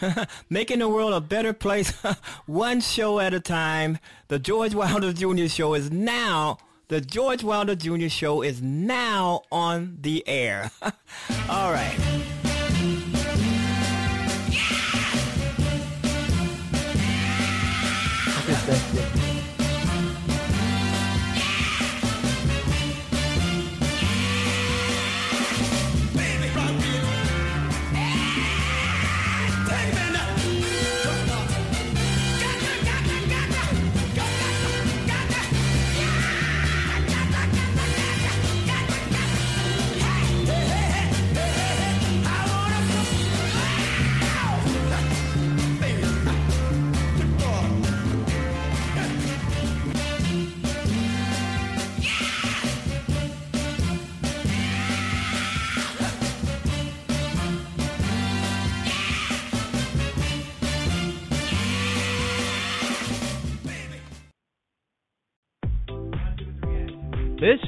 making the world a better place, one show at a time. The George Wilder Jr. Show is now. The George Wilder Jr. Show is now on the air. All right. Yeah.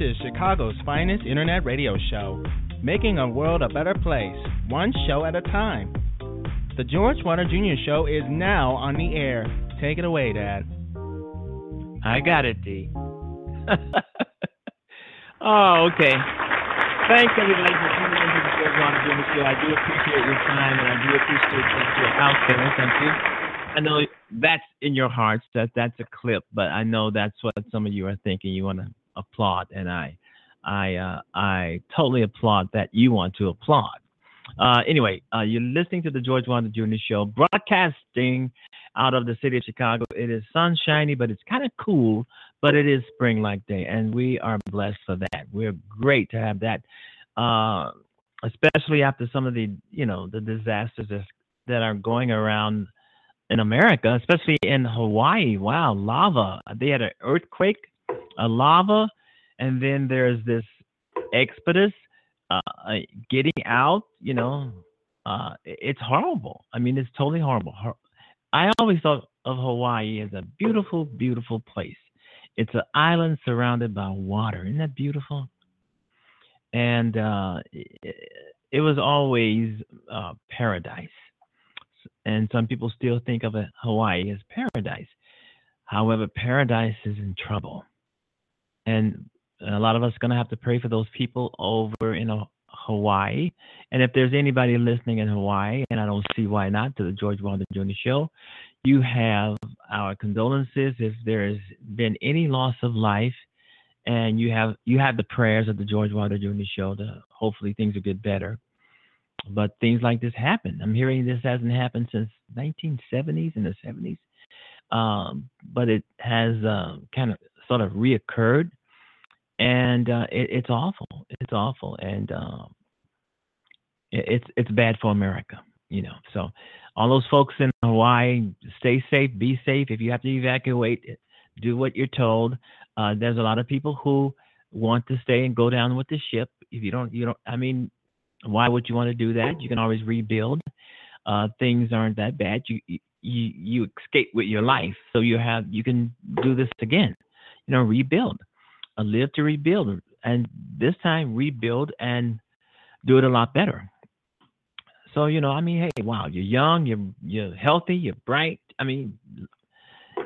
Is Chicago's finest internet radio show, making a world a better place, one show at a time. The George Wilder Jr. Show is now on the air. Take it away, Dad. I got it, D. oh, okay. Thanks, everybody, for tuning into the George Wilder Jr. Show. I do appreciate your time, and I do appreciate that you're out there. Thank you. I know that's in your hearts. That that's a clip, but I know that's what some of you are thinking. You want to applaud, and I, I, uh, I totally applaud that you want to applaud. Uh, anyway, uh, you're listening to the George Wilder Jr. Show, broadcasting out of the city of Chicago. It is sunshiny, but it's kind of cool, but it is spring-like day, and we are blessed for that. We're great to have that, uh, especially after some of the, you know, the disasters that are going around in America, especially in Hawaii. Wow, lava. They had an earthquake a lava, and then there's this exodus uh, uh, getting out. You know, uh, it's horrible. I mean, it's totally horrible. I always thought of Hawaii as a beautiful, beautiful place. It's an island surrounded by water. Isn't that beautiful? And uh, it, it, was always uh, paradise. And some people still think of Hawaii as paradise. However, paradise is in trouble and a lot of us are going to have to pray for those people over in Hawaii. And if there's anybody listening in Hawaii, and I don't see why not, to the George Wilder Jr. Show, you have our condolences if there has been any loss of life, and you have you have the prayers of the George Wilder Jr. Show to hopefully things will get better. But things like this happen. I'm hearing this hasn't happened since 1970s and the 70s, um, but it has uh, kind of sort of reoccurred and uh, it, it's awful. It's awful, and um, it, it's it's bad for America. You know, so all those folks in Hawaii, stay safe, be safe. If you have to evacuate, do what you're told. Uh, there's a lot of people who want to stay and go down with the ship. If you don't, you don't. I mean, why would you want to do that? You can always rebuild. Uh, things aren't that bad. You you you escape with your life, so you have you can do this again. You know, rebuild live to rebuild, and this time rebuild and do it a lot better. So you know, I mean, hey, wow, you're young, you're you're healthy, you're bright. I mean,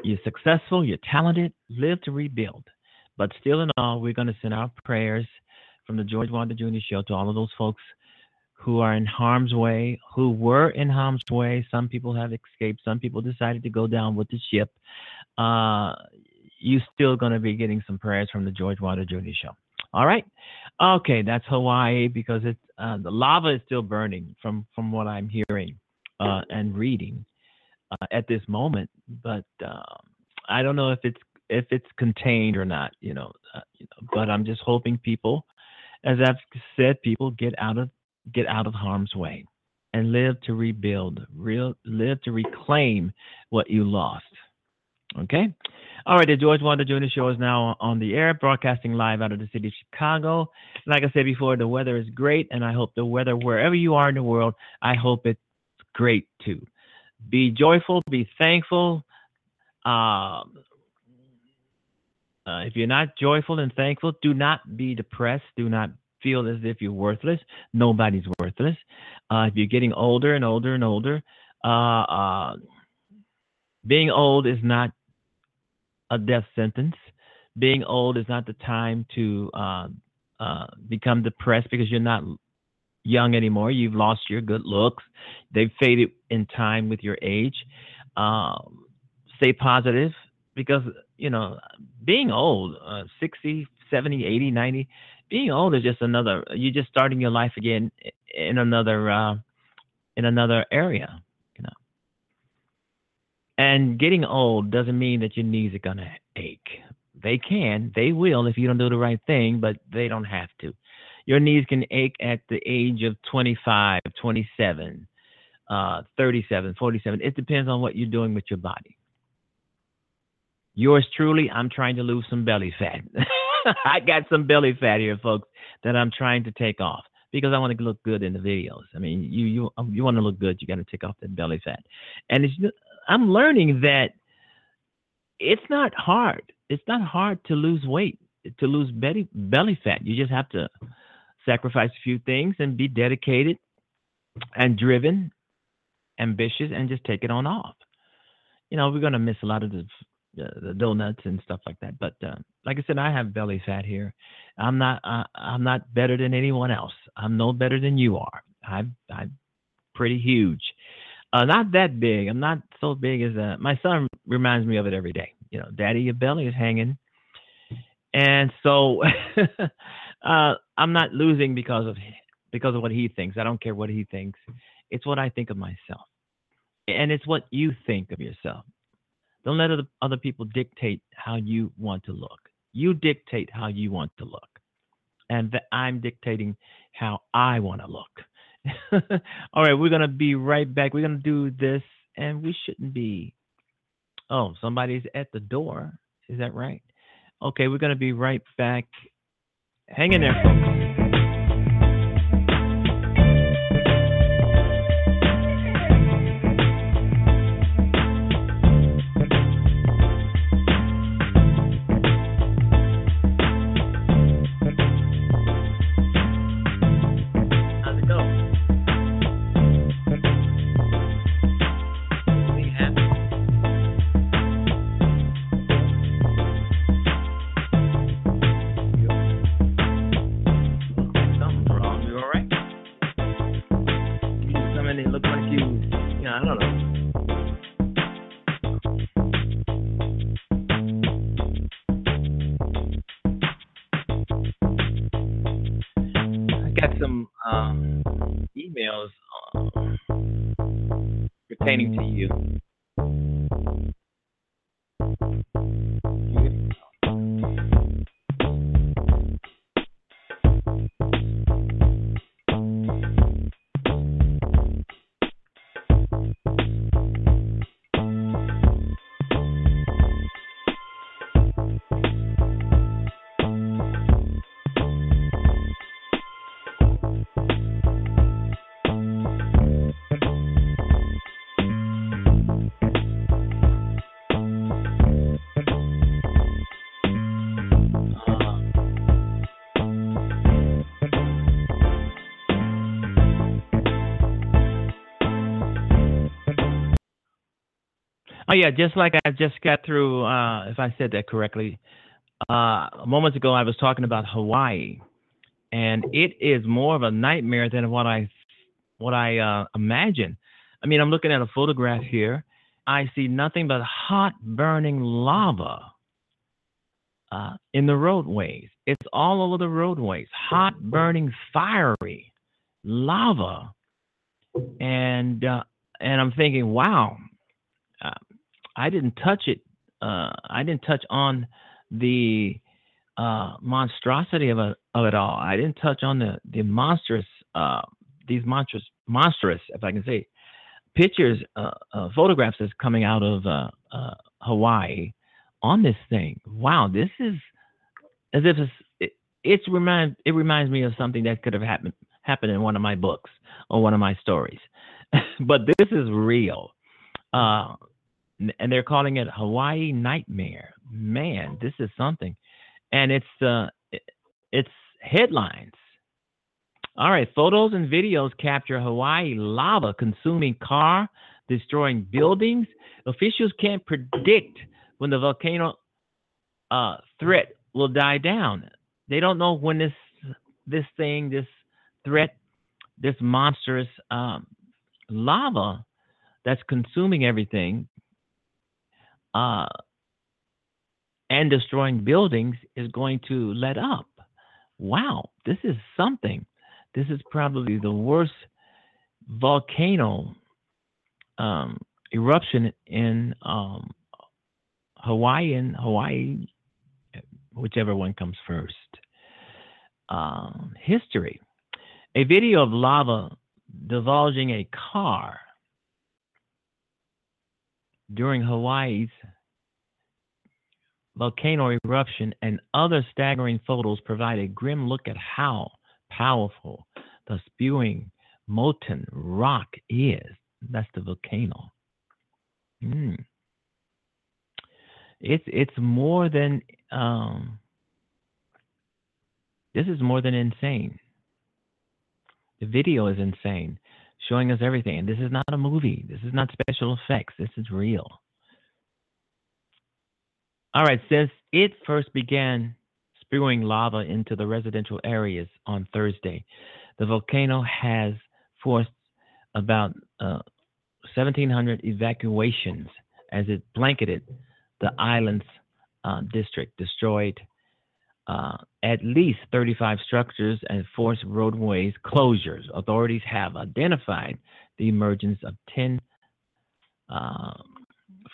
you're successful, you're talented. Live to rebuild. But still, in all, we're going to send our prayers from the George Wilder Jr. Show to all of those folks who are in harm's way, who were in harm's way. Some people have escaped. Some people decided to go down with the ship. Uh, you still going to be getting some prayers from the George Wilder Jr. Show. All right. Okay, that's Hawaii because it's uh, the lava is still burning from from what I'm hearing uh, and reading uh, at this moment. But um, I don't know if it's if it's contained or not. You know, uh, you know, but I'm just hoping people, as I've said, people get out of get out of harm's way and live to rebuild, real live to reclaim what you lost. Okay. All right, the George Wilder Jr. Show is now on the air, broadcasting live out of the city of Chicago. Like I said before, the weather is great, and I hope the weather wherever you are in the world, I hope it's great too. Be joyful, be thankful. Um, uh, if you're not joyful and thankful, do not be depressed. Do not feel as if you're worthless. Nobody's worthless. Uh, if you're getting older and older and older, Uh, uh, being old is not a death sentence. Being old is not the time to uh, uh, become depressed because you're not young anymore. You've lost your good looks. They've faded in time with your age. Um, stay positive because, you know, being old, uh, 60, 70, 80, 90, being old is just another, you're just starting your life again in another, uh, in another area. And getting old doesn't mean that your knees are going to ache. They can, they will if you don't do the right thing, but they don't have to. Your knees can ache at the age of 25, 27, uh, 37, 47. It depends on what you're doing with your body. Yours truly, I'm trying to lose some belly fat. I got some belly fat here, folks, that I'm trying to take off because I want to look good in the videos. I mean, you you um, you want to look good, you got to take off that belly fat. And it's, I'm learning that it's not hard. It's not hard to lose weight, to lose belly belly fat. You just have to sacrifice a few things and be dedicated and driven, ambitious, and just take it on off. You know, we're to miss a lot of the, the donuts and stuff like that. But uh, like I said, I have belly fat here. I'm not. Uh, I'm not better than anyone else. I'm no better than you are. I'm. I'm pretty huge. Uh, not that big. I'm not so big as uh, my son reminds me of it every day. You know, Daddy, your belly is hanging. And so uh, I'm not losing because of because of what he thinks. I don't care what he thinks. It's what I think of myself, and it's what you think of yourself. Don't let other, other people dictate how you want to look. You dictate how you want to look, and I'm dictating how I want to look. All right, we're gonna be right back. We're gonna do this, and we shouldn't be. Oh, somebody's at the door. Is that right? Okay, we're gonna be right back Hang in there, folks. Oh yeah, just like I just got through. Uh, if I said that correctly, uh, moments ago I was talking about Hawaii, and it is more of a nightmare than what I what I uh, imagine. I mean, I'm looking at a photograph here. I see nothing but hot burning lava uh, in the roadways. It's all over the roadways. Hot burning, fiery lava, and uh, and I'm thinking, wow. I didn't touch it. Uh, I didn't touch on the uh, monstrosity of, a, of it all. I didn't touch on the the monstrous uh, these monstrous monstrous, if I can say, pictures, uh, uh, photographs that's coming out of uh, Hawaii on this thing. Wow, this is as if it's it, it's remind it reminds me of something that could have happened happened in one of my books or one of my stories. but this is real. Uh, and they're calling it Hawaii Nightmare. Man, this is something, and it's uh, it's headlines. All right, photos and videos capture Hawaii lava consuming car, destroying buildings. Officials can't predict when the volcano uh, threat will die down. They don't know when this this thing, this threat, this monstrous um, lava that's consuming everything uh, and destroying buildings is going to let up. Wow, this is something. This is probably the worst volcano um, eruption in um, Hawaii and Hawaii, whichever one comes first. Um, history. A video of lava divulging a car during Hawaii's volcano eruption and other staggering photos provide a grim look at how powerful the spewing molten rock is. That's the volcano. Mm. It's it's more than um, this is more than insane. The video is insane, showing us everything. And this is not a movie. This is not special effects. This is real. All right, since it first began spewing lava into the residential areas on Thursday, the volcano has forced about uh, 1,700 evacuations as it blanketed the island's uh, district, destroyed uh, at least 35 structures and forced roadways closures. Authorities have identified the emergence of 10 uh,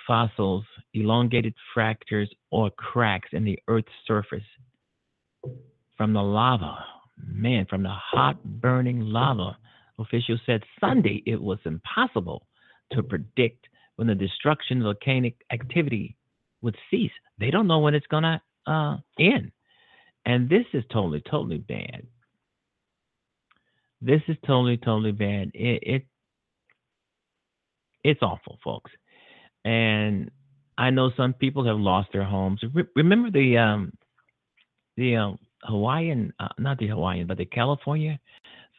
fossils, elongated fractures, or cracks in the Earth's surface from the lava. Man, from the hot burning lava. Officials said Sunday it was impossible to predict when the destruction volcanic activity would cease. They don't know when it's going to uh, end. And this is totally, totally bad. This is totally, totally bad. It, it it's awful, folks. And I know some people have lost their homes. Re- remember the um, the uh, Hawaiian, uh, not the Hawaiian, but the California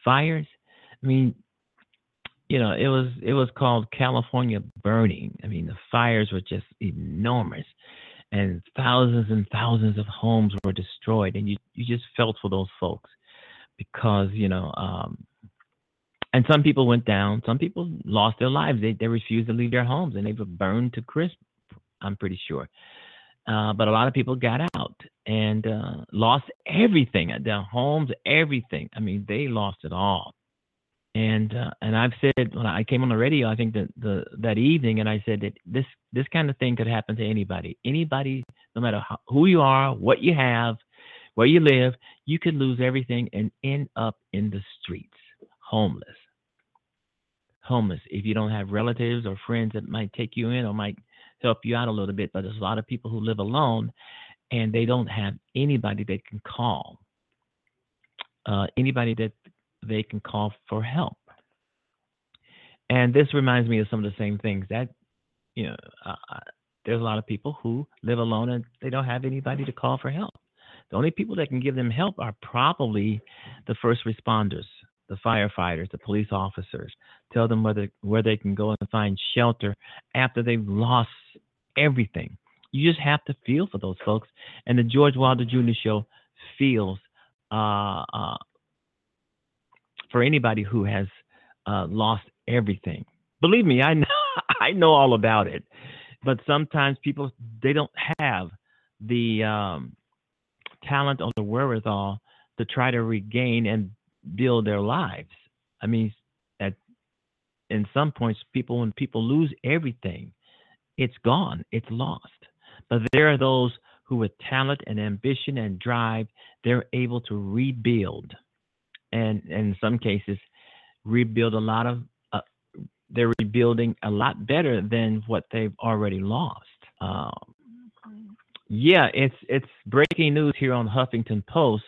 fires. I mean, you know, it was it was called California burning. I mean, the fires were just enormous, and thousands and thousands of homes were destroyed, and you you just felt for those folks because you know, um, and some people went down. Some people lost their lives. They they refused to leave their homes, and they were burned to crisp. I'm pretty sure. Uh, but a lot of people got out and uh, lost everything, their homes, everything. I mean, they lost it all and uh, and I've said when I came on the radio, I think that the that evening, and I said that this this kind of thing could happen to anybody, anybody, no matter how, who you are, what you have, where you live, you could lose everything and end up in the streets, homeless, homeless. If you don't have relatives or friends that might take you in or might help you out a little bit, but there's a lot of people who live alone, and they don't have anybody they can call. Uh, anybody that they can call for help. And this reminds me of some of the same things that, you know, uh, there's a lot of people who live alone and they don't have anybody to call for help. The only people that can give them help are probably the first responders, the firefighters, the police officers. Tell them where they, where they can go and find shelter after they've lost everything. You just have to feel for those folks. And the George Wilder Jr. Show feels uh, uh, for anybody who has uh, lost everything. Believe me, I know, I know all about it. But sometimes people they don't have the um, talent or the wherewithal to try to regain and build their lives. I mean, at in some points, people when people lose everything, it's gone, it's lost. But there are those who, with talent and ambition and drive, they're able to rebuild and, and in some cases rebuild a lot of uh, they're rebuilding a lot better than what they've already lost. Um, yeah it's it's breaking news here on huffington post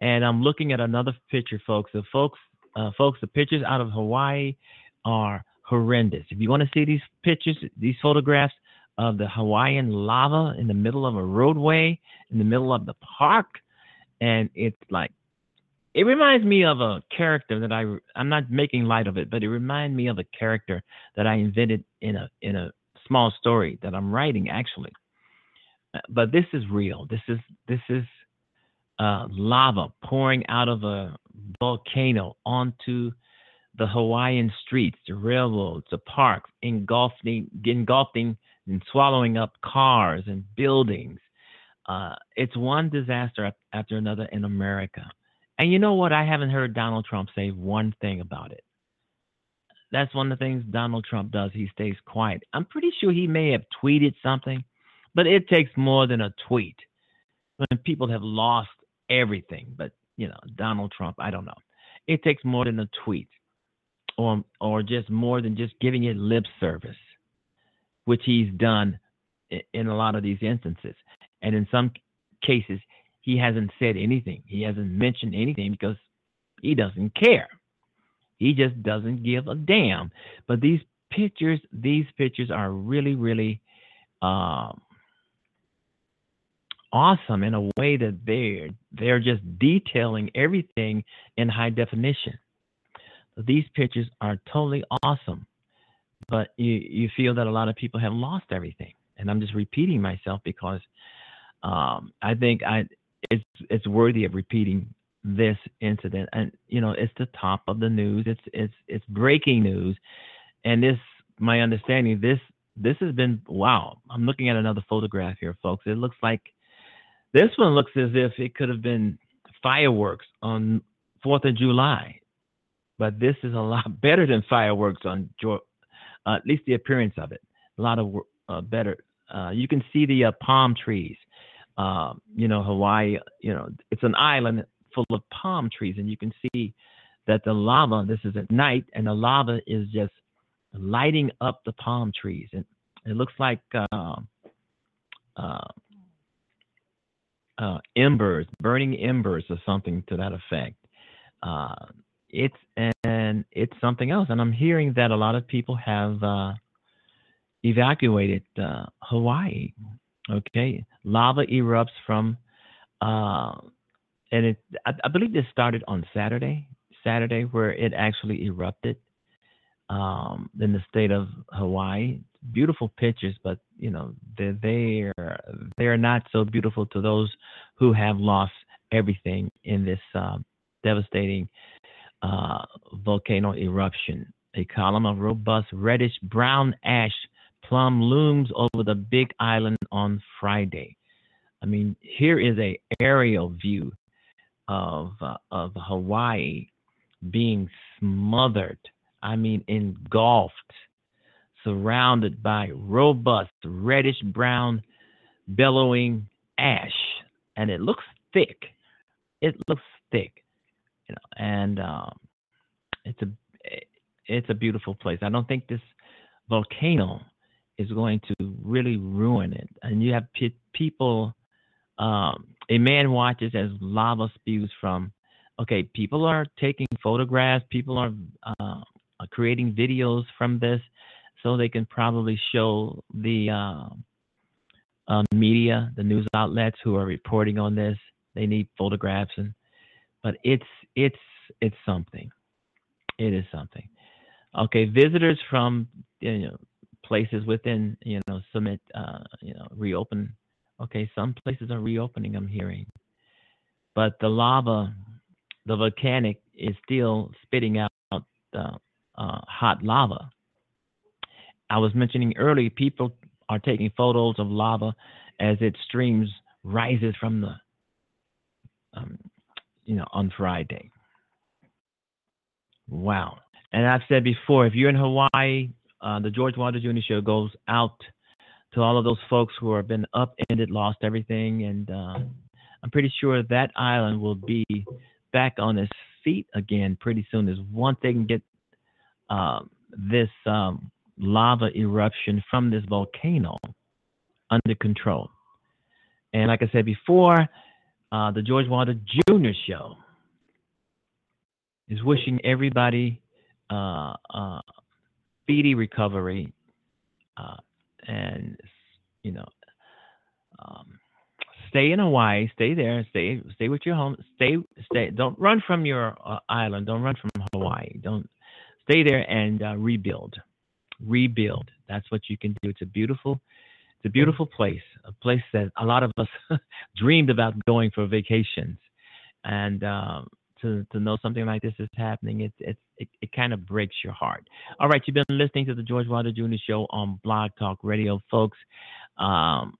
and i'm looking at another picture folks. The folks uh, folks the pictures out of hawaii are horrendous. If you want to see these pictures these photographs of the hawaiian lava in the middle of a roadway in the middle of the park and it's like it reminds me of a character that I I'm not making light of it, but it reminds me of a character that I invented in a in a small story that I'm writing actually. Uh, but this is real. This is this is uh, lava pouring out of a volcano onto the Hawaiian streets, the railroads, the parks, engulfing, engulfing and swallowing up cars and buildings. Uh, it's one disaster after another in America. And you know what? I haven't heard Donald Trump say one thing about it. That's one of the things Donald Trump does. He stays quiet. I'm pretty sure he may have tweeted something, but it takes more than a tweet when people have lost everything. But, you know, Donald Trump, I don't know. It takes more than a tweet or, or just more than just giving it lip service, which he's done in a lot of these instances. And in some cases, he hasn't said anything. He hasn't mentioned anything because he doesn't care. He just doesn't give a damn. But these pictures, these pictures are really, really um, awesome in a way that they're they're just detailing everything in high definition. These pictures are totally awesome, but you you feel that a lot of people have lost everything, and I'm just repeating myself because um, I think I it's it's worthy of repeating this incident. And you know it's the top of the news. It's it's it's breaking news. And this my understanding this this has been wow i'm looking at another photograph here folks. It looks like this one looks as if it could have been fireworks on fourth of july. But this is a lot better than fireworks on uh, at least the appearance of it. A lot of uh, better uh, you can see the uh, palm trees um, you know, Hawaii, you know, it's an island full of palm trees, and you can see that the lava, this is at night, and the lava is just lighting up the palm trees. And it looks like uh, uh, uh, embers, burning embers, or something to that effect. Uh, it's and it's something else, and I'm hearing that a lot of people have uh, evacuated uh, Hawaii Okay, lava erupts from, uh, and it I, I, believe this started on Saturday, Saturday where it actually erupted um, in the state of Hawaii. Beautiful pictures, but you know they're they are they are not so beautiful to those who have lost everything in this uh, devastating uh, volcano eruption. A column of robust reddish brown ash Plum looms over the big island on Friday. I mean, here is a aerial view of uh, of Hawaii being smothered. I mean, engulfed, surrounded by robust reddish brown, billowing ash, and it looks thick. It looks thick, you know, and um, it's a it's a beautiful place. I don't think this volcano is going to really ruin it. And you have p- people, um, a man watches as lava spews from, okay, people are taking photographs, people are uh, creating videos from this so they can probably show the uh, uh, media, the news outlets who are reporting on this. They need photographs and, but it's it's it's something. It is something. Okay, visitors from you know places within you know Summit uh, you know reopen. Okay, some places are reopening. I'm hearing, but the lava, the volcanic, is still spitting out uh, uh, hot lava. I was mentioning earlier, people are taking photos of lava as it streams rises from the, um, you know, on Friday. Wow. And I've said before, if you're in Hawaii, uh, the George Wilder Jr. Show goes out to all of those folks who have been upended, lost everything, and uh, I'm pretty sure that island will be back on its feet again pretty soon. As once they can get um, this um, lava eruption from this volcano under control. And like I said before, uh, the George Wilder Jr. Show is wishing everybody uh, uh, speedy recovery uh, and you know um, stay in Hawaii. Stay there. Stay stay with your home. Stay stay. Don't run from your uh, island. Don't run from Hawaii. Don't stay there and uh, rebuild. Rebuild. That's what you can do. It's a beautiful. It's a beautiful place. A place that a lot of us dreamed about going for vacations, and um, to to know something like this is happening, it it it, it kind of breaks your heart. All right, you've been listening to the George Wilder Jr. Show on Blog Talk Radio, folks. Um,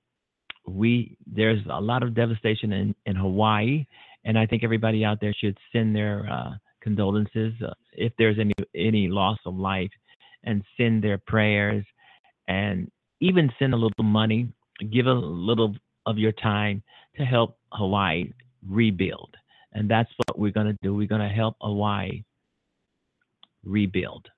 we there's a lot of devastation in in Hawaii, and I think everybody out there should send their uh, condolences uh, if there's any any loss of life, and send their prayers, and even send a little money, give a little of your time to help Hawaii rebuild. And that's what we're going to do. We're going to help Hawaii rebuild.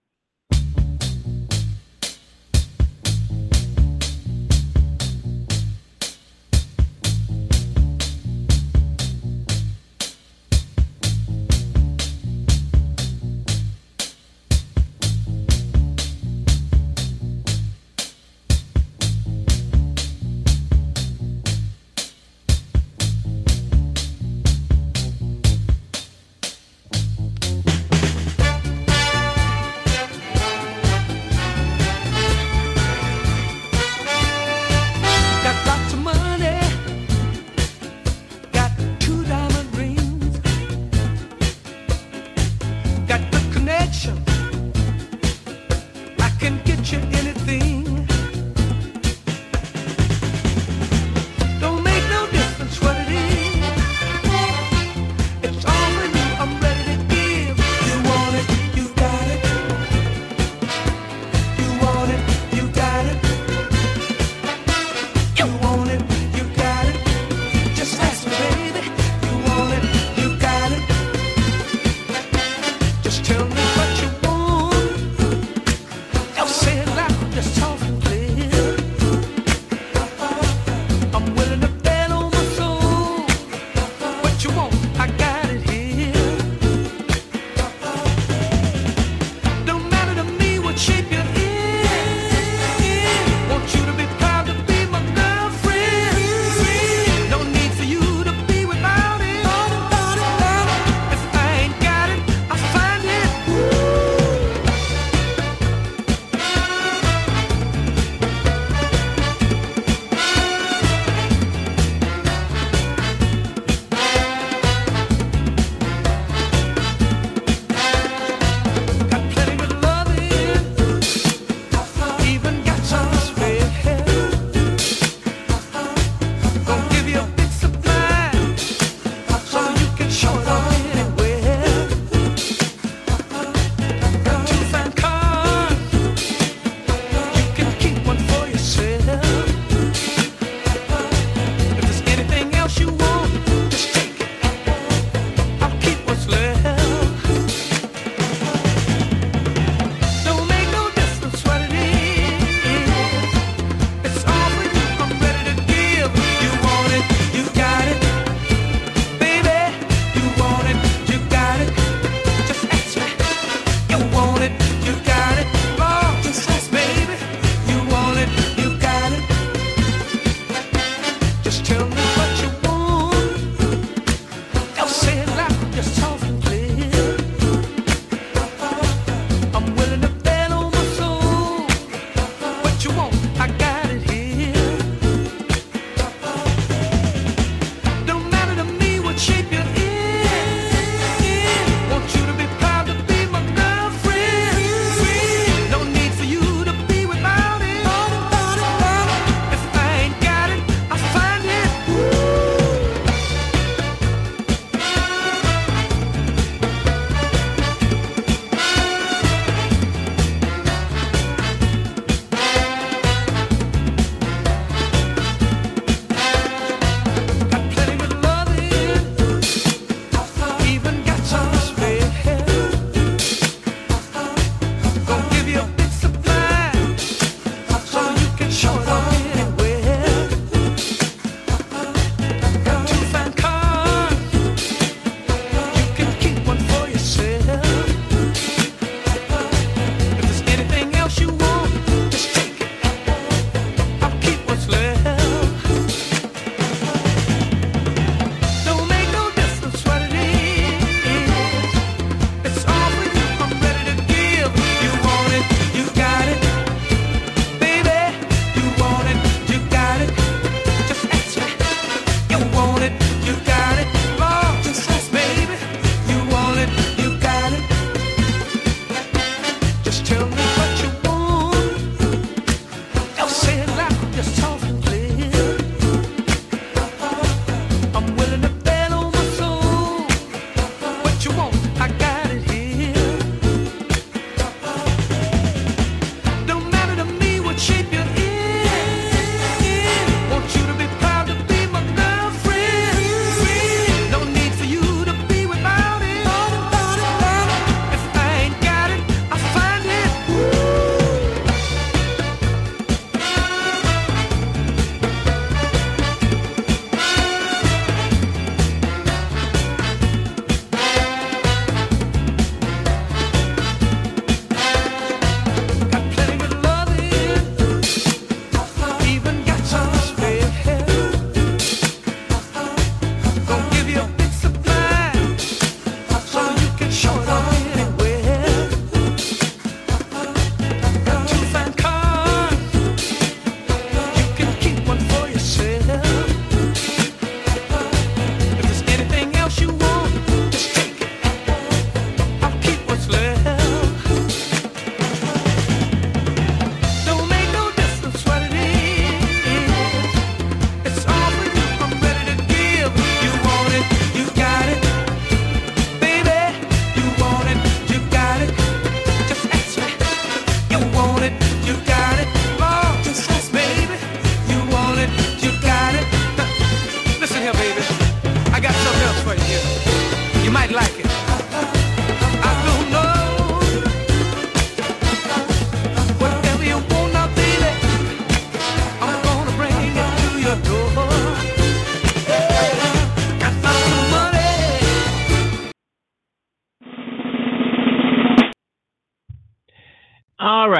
Tell me.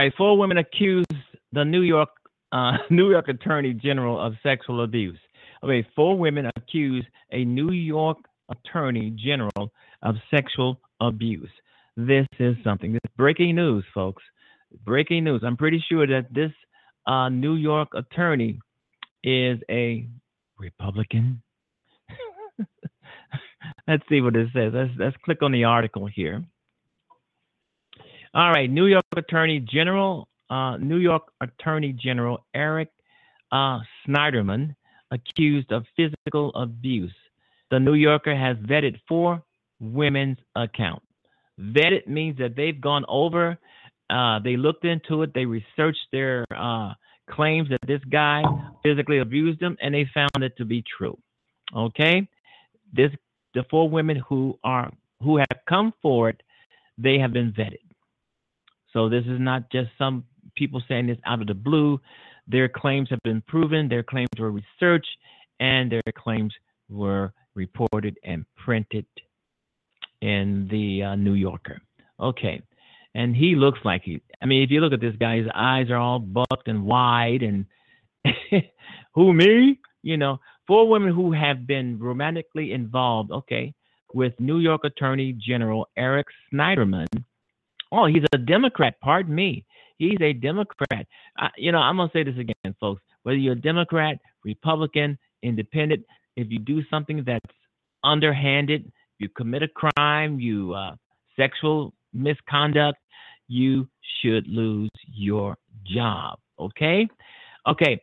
Right, four women accuse the New York uh, New York Attorney General of sexual abuse. Okay, four women accuse a New York Attorney General of sexual abuse. This is something. This is breaking news, folks. Breaking news. I'm pretty sure that this uh, New York attorney is a Republican. let's see what it says. Let's, let's click on the article here. All right, New York Attorney General, uh, New York Attorney General Eric uh, Schneiderman accused of physical abuse. The New Yorker has vetted four women's accounts. Vetted means that they've gone over, uh, they looked into it, they researched their uh, claims that this guy physically abused them, and they found it to be true. Okay, this the four women who are who have come forward, they have been vetted. So this is not just some people saying this out of the blue. Their claims have been proven, their claims were researched, and their claims were reported and printed in the uh, New Yorker. Okay. And he looks like he, I mean, if you look at this guy, his eyes are all bucked and wide. And who, me? You know, four women who have been romantically involved, okay, with New York Attorney General Eric Schneiderman. Oh, he's a Democrat, pardon me. He's a Democrat. Uh, you know, I'm going to say this again, folks. Whether you're a Democrat, Republican, Independent, if you do something that's underhanded, you commit a crime, you uh, sexual misconduct, you should lose your job. Okay? Okay.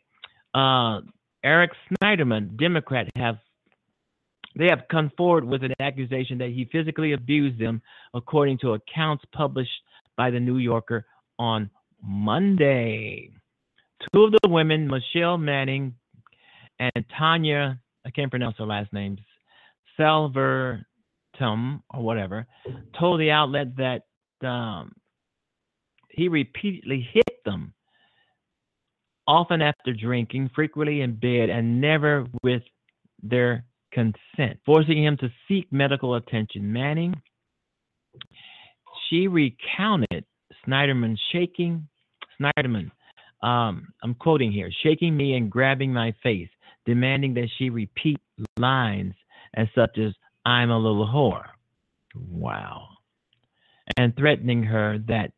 Uh, Eric Schneiderman, Democrat, have they have come forward with an accusation that he physically abused them, according to accounts published by the New Yorker on Monday. Two of the women, Michelle Manning and Tanya, I can't pronounce her last names, Salver or whatever, told the outlet that um, he repeatedly hit them, often after drinking, frequently in bed, and never with their consent, forcing him to seek medical attention. Manning, she recounted Schneiderman shaking, Snyderman, um, I'm quoting here, shaking me and grabbing my face, demanding that she repeat lines as such as, I'm a little whore. Wow. And threatening her that,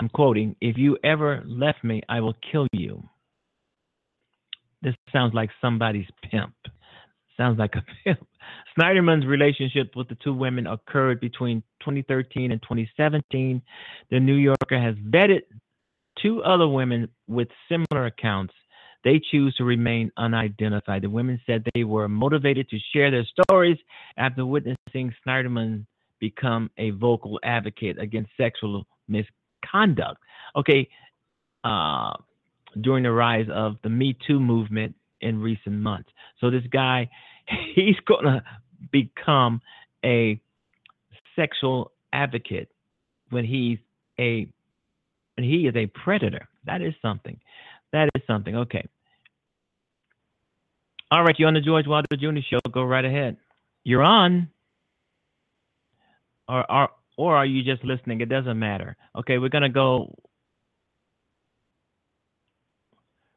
I'm quoting, if you ever left me, I will kill you. This sounds like somebody's pimp. Sounds like a pimp. Schneiderman's relationship with the two women occurred between 2013 and 2017. The New Yorker has vetted two other women with similar accounts they choose to remain unidentified. The women said they were motivated to share their stories after witnessing Schneiderman become a vocal advocate against sexual misconduct. Okay, uh, during the rise of the Me Too movement in recent months. So this guy, he's going to become a sexual advocate when he's a when he is a predator. That is something. That is something. Okay. All right, you're on the George Wilder Jr. Show. Go right ahead. You're on. Or, or, or are you just listening? It doesn't matter. Okay, we're to go.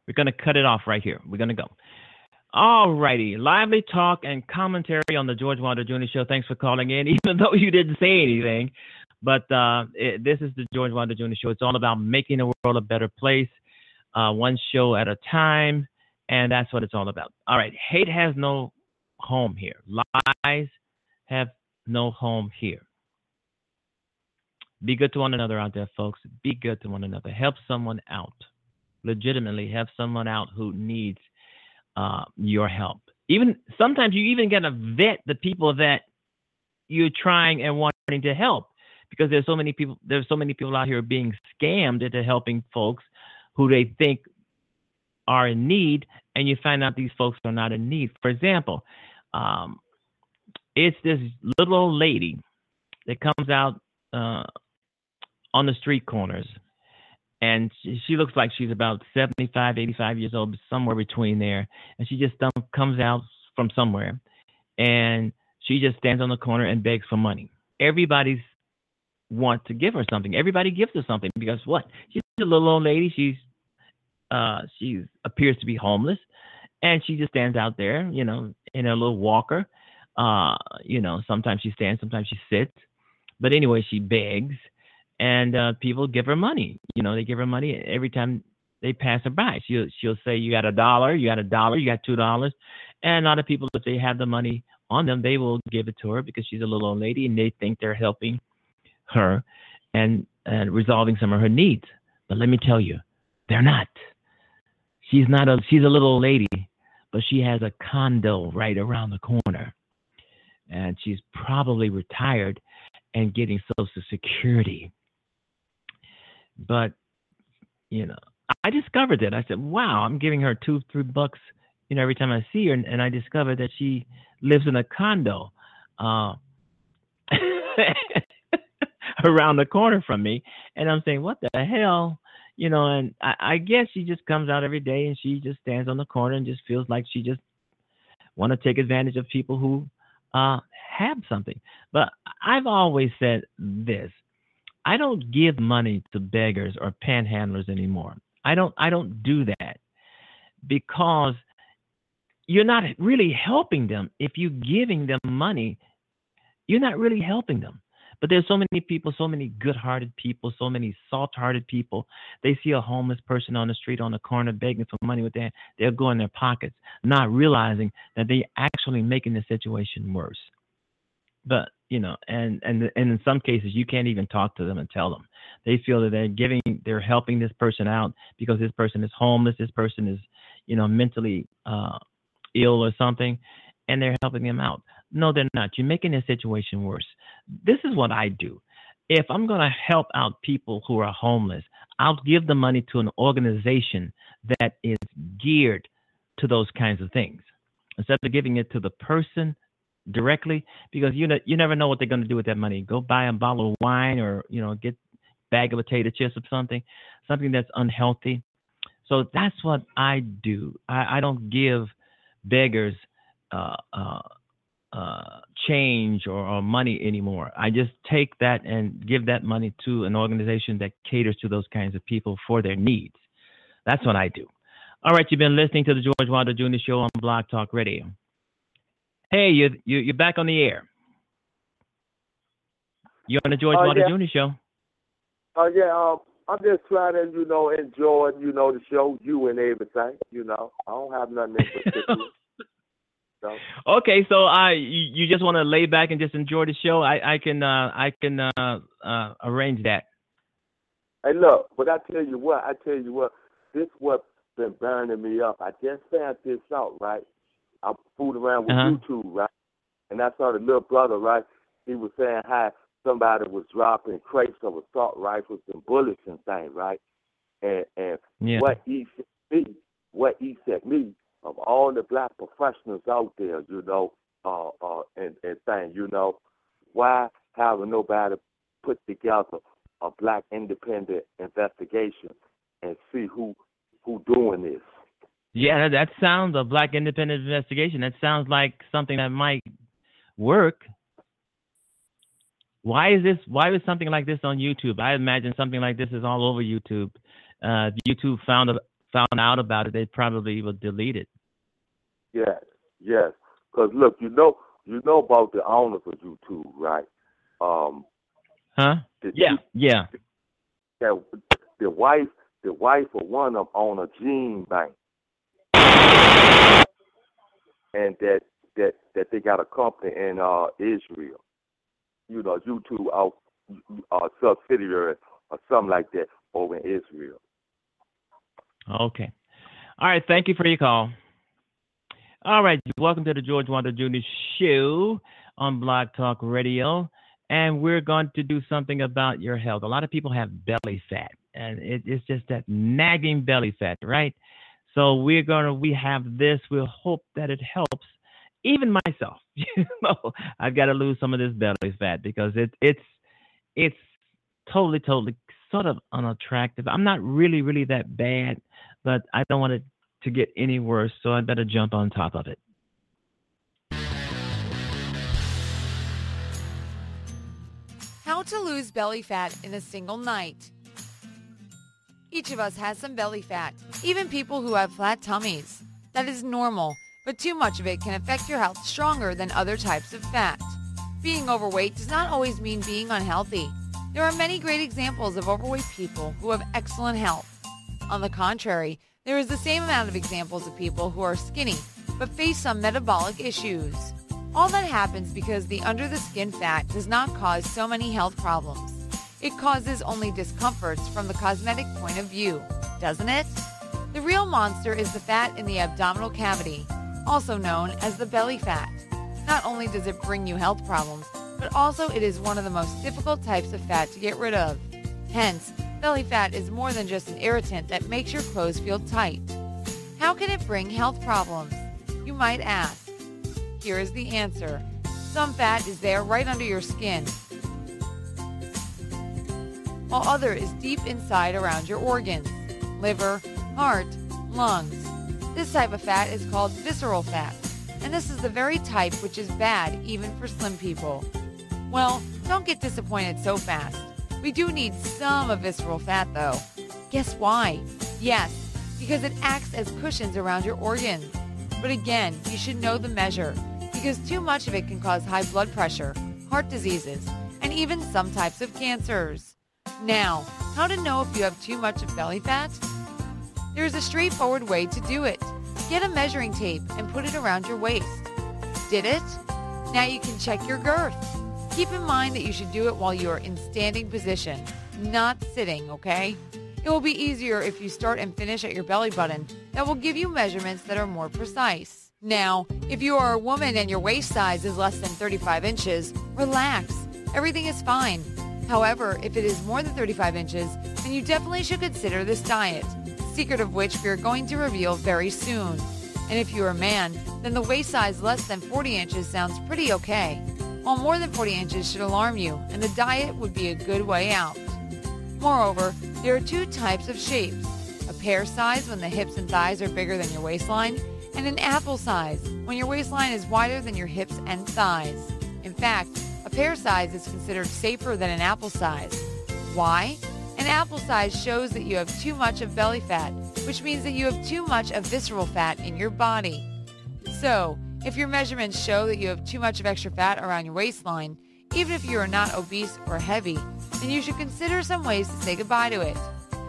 We're going to cut it off right here. We're going to go. All righty. Lively talk and commentary on the George Wilder Jr. Show. Thanks for calling in, even though you didn't say anything. But uh, it, this is the George Wilder Jr. Show. It's all about making the world a better place uh, one show at a time, and that's what it's all about. All right, hate has no home here. Lies have no home here. Be good to one another out there, folks. Be good to one another. Help someone out. Legitimately, have someone out who needs uh, your help. Even sometimes you even gotta vet the people that you're trying and wanting to help because there's so many people there's so many people out here being scammed into helping folks who they think are in need, and you find out these folks are not in need. For example, um, it's this little old lady that comes out uh, on the street corners, and she, looks like she's about 75, 85 years old, somewhere between there, and she just comes out from somewhere, and she just stands on the corner and begs for money. Everybody's want to give her something. Everybody gives her something because what? She's a little old lady. She's uh she appears to be homeless and she just stands out there, you know, in a little walker. Uh, you know, sometimes she stands, sometimes she sits. But anyway, she begs and uh people give her money. You know, they give her money every time they pass her by. She'll she'll say, You got a dollar, you got a dollar, you got two dollars. And a lot of people if they have the money on them, they will give it to her because she's a little old lady and they think they're helping her and, and resolving some of her needs. But let me tell you, they're not. She's not a she's a little old lady, but she has a condo right around the corner. And she's probably retired and getting social security. But you know, I discovered that. I said, "Wow, I'm giving her two, three bucks, you know, every time I see her." And, and I discovered that she lives in a condo uh, around the corner from me. And I'm saying, "What the hell?" you know, and I, I guess she just comes out every day and she just stands on the corner and just feels like she just want to take advantage of people who uh, have something. But I've always said this: I don't give money to beggars or panhandlers anymore. I don't. I don't do that because you're not really helping them. If you're giving them money, you're not really helping them. But there's so many people, so many good-hearted people, so many soft-hearted people. They see a homeless person on the street on the corner begging for money with their, they'll go in their pockets, not realizing that they're actually making the situation worse. But you know, and and and in some cases, you can't even talk to them and tell them. They feel that they're giving, they're helping this person out because this person is homeless, this person is, you know, mentally uh, ill or something, and they're helping them out. No, they're not. You're making their situation worse. This is what I do. If I'm going to help out people who are homeless, I'll give the money to an organization that is geared to those kinds of things instead of giving it to the person directly because you know you never know what they're going to do with that money. Go buy a bottle of wine or you know get bag of potato chips or something, something that's unhealthy. So that's what I do. I, I don't give beggars uh, uh, uh, change or, or, money anymore. I just take that and give that money to an organization that caters to those kinds of people for their needs. That's what I do. All right, you've been listening to the George Wilder Jr. Show on Blog Talk Radio. Hey, you, you you're back on the air. You're on the George uh, yeah. Jr. Show. Oh uh, yeah, um, I'm just trying to, you know, enjoy, you know, the show, you and everything. You know, I don't have nothing in particular. So. Okay, so I you, you just want to lay back and just enjoy the show. I I can uh, I can uh, uh, arrange that. Hey, look, but I tell you what, I tell you what, this what's been burning me up. I just found this out, right? I fooled around with uh-huh. YouTube, right? And I saw the little brother, right? He was saying how somebody was dropping crates of assault rifles and bullets and things, right? And and yeah. what he said me, what he said me, of all the black professionals out there, you know, uh, uh, and, and saying, you know, why haven't nobody put together a black independent investigation and see who who doing this? Yeah, that sounds a black independent investigation. That sounds like something that might work. Why is this? Why is something like this on YouTube? I imagine something like this is all over YouTube. Uh, YouTube found a, found out about it, they probably would delete it. Yes, yes. Because look, you know, you know about the owners of YouTube, right? Um, huh? Yeah, you, yeah. The, the wife, the wife of one of them own a gene bank, and that that that they got a company in uh Israel. You know, YouTube out uh, subsidiary or something like that over in Israel. Okay. All right. Thank you for your call. All right, welcome to the George Wilder Jr. Show on Blog Talk Radio, and we're going to do something about your health. A lot of people have belly fat, and it, it's just that nagging belly fat, right? So we're gonna we have this. We'll hope that it helps. Even myself, you know, I've got to lose some of this belly fat because it it's it's totally totally sort of unattractive. I'm not really really that bad, but I don't want it to get any worse, so I better jump on top of it. How How to lose belly fat in a single night. Each of us has some belly fat, even people who have flat tummies. That is normal, but too much of it can affect your health stronger than other types of fat. Being overweight does not always mean being unhealthy. There are many great examples of overweight people who have excellent health. On the contrary, there is the same amount of examples of people who are skinny but face some metabolic issues. All that happens because the under the skin fat does not cause so many health problems. It causes only discomforts from the cosmetic point of view, doesn't it? The real monster is the fat in the abdominal cavity, also known as the belly fat. Not only does it bring you health problems, but also it is one of the most difficult types of fat to get rid of. Hence, belly fat is more than just an irritant that makes your clothes feel tight. How can it bring health problems? You might ask. Here is the answer. Some fat is there right under your skin, while other is deep inside around your organs, liver, heart, lungs. This type of fat is called visceral fat, and this is the very type which is bad even for slim people. Well, don't get disappointed so fast. We do need some of visceral fat though. Guess why? Yes, because it acts as cushions around your organs. But again, you should know the measure because too much of it can cause high blood pressure, heart diseases, and even some types of cancers. Now, how to know if you have too much of belly fat? There is a straightforward way to do it. Get a measuring tape and put it around your waist. Did it? Now you can check your girth. Keep in mind that you should do it while you are in standing position, not sitting, okay? It will be easier if you start and finish at your belly button. That will give you measurements that are more precise. Now, if you are a woman and your waist size is less than 35 inches, relax. Everything is fine. However, if it is more than 35 inches, then you definitely should consider this diet, secret of which we are going to reveal very soon. And if you're a man, then the waist size less than 40 inches sounds pretty okay, while more than 40 inches should alarm you, and the diet would be a good way out. Moreover, there are two types of shapes, a pear size when the hips and thighs are bigger than your waistline, and an apple size when your waistline is wider than your hips and thighs. In fact, a pear size is considered safer than an apple size. Why? An apple size shows that you have too much of belly fat, which means that you have too much of visceral fat in your body. So, if your measurements show that you have too much of extra fat around your waistline, even if you are not obese or heavy, then you should consider some ways to say goodbye to it.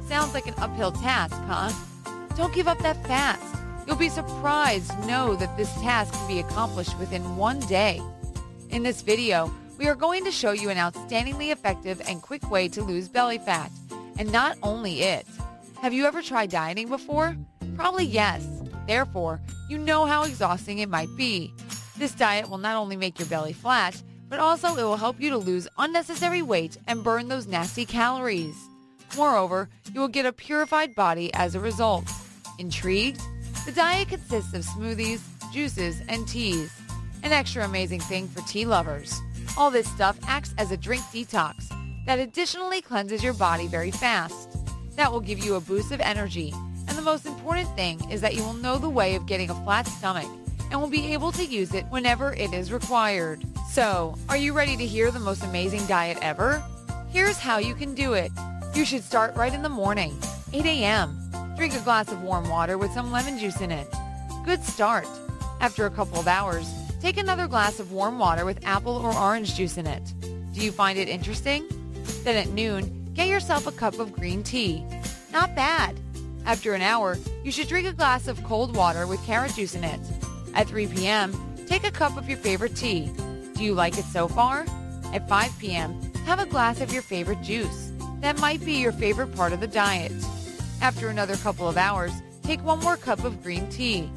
Sounds like an uphill task, huh? Don't give up that fast. You'll be surprised to know that this task can be accomplished within one day. In this video, we are going to show you an outstandingly effective and quick way to lose belly fat. And not only it. Have you ever tried dieting before? Probably yes. Therefore, you know how exhausting it might be. This diet will not only make your belly flat, but also it will help you to lose unnecessary weight and burn those nasty calories. Moreover, you will get a purified body as a result. Intrigued? The diet consists of smoothies, juices, and teas. An extra amazing thing for tea lovers. All this stuff acts as a drink detox that additionally cleanses your body very fast. That will give you a boost of energy. And the most important thing is that you will know the way of getting a flat stomach and will be able to use it whenever it is required. So, are you ready to hear the most amazing diet ever? Here's how you can do it. You should start right in the morning, 8 a.m. Drink a glass of warm water with some lemon juice in it. Good start. After a couple of hours, take another glass of warm water with apple or orange juice in it. Do you find it interesting? Then at noon, get yourself a cup of green tea. Not bad. After an hour, you should drink a glass of cold water with carrot juice in it. At 3 p.m., take a cup of your favorite tea. Do you like it so far? At 5 p.m., have a glass of your favorite juice. That might be your favorite part of the diet. After another couple of hours, take one more cup of green tea.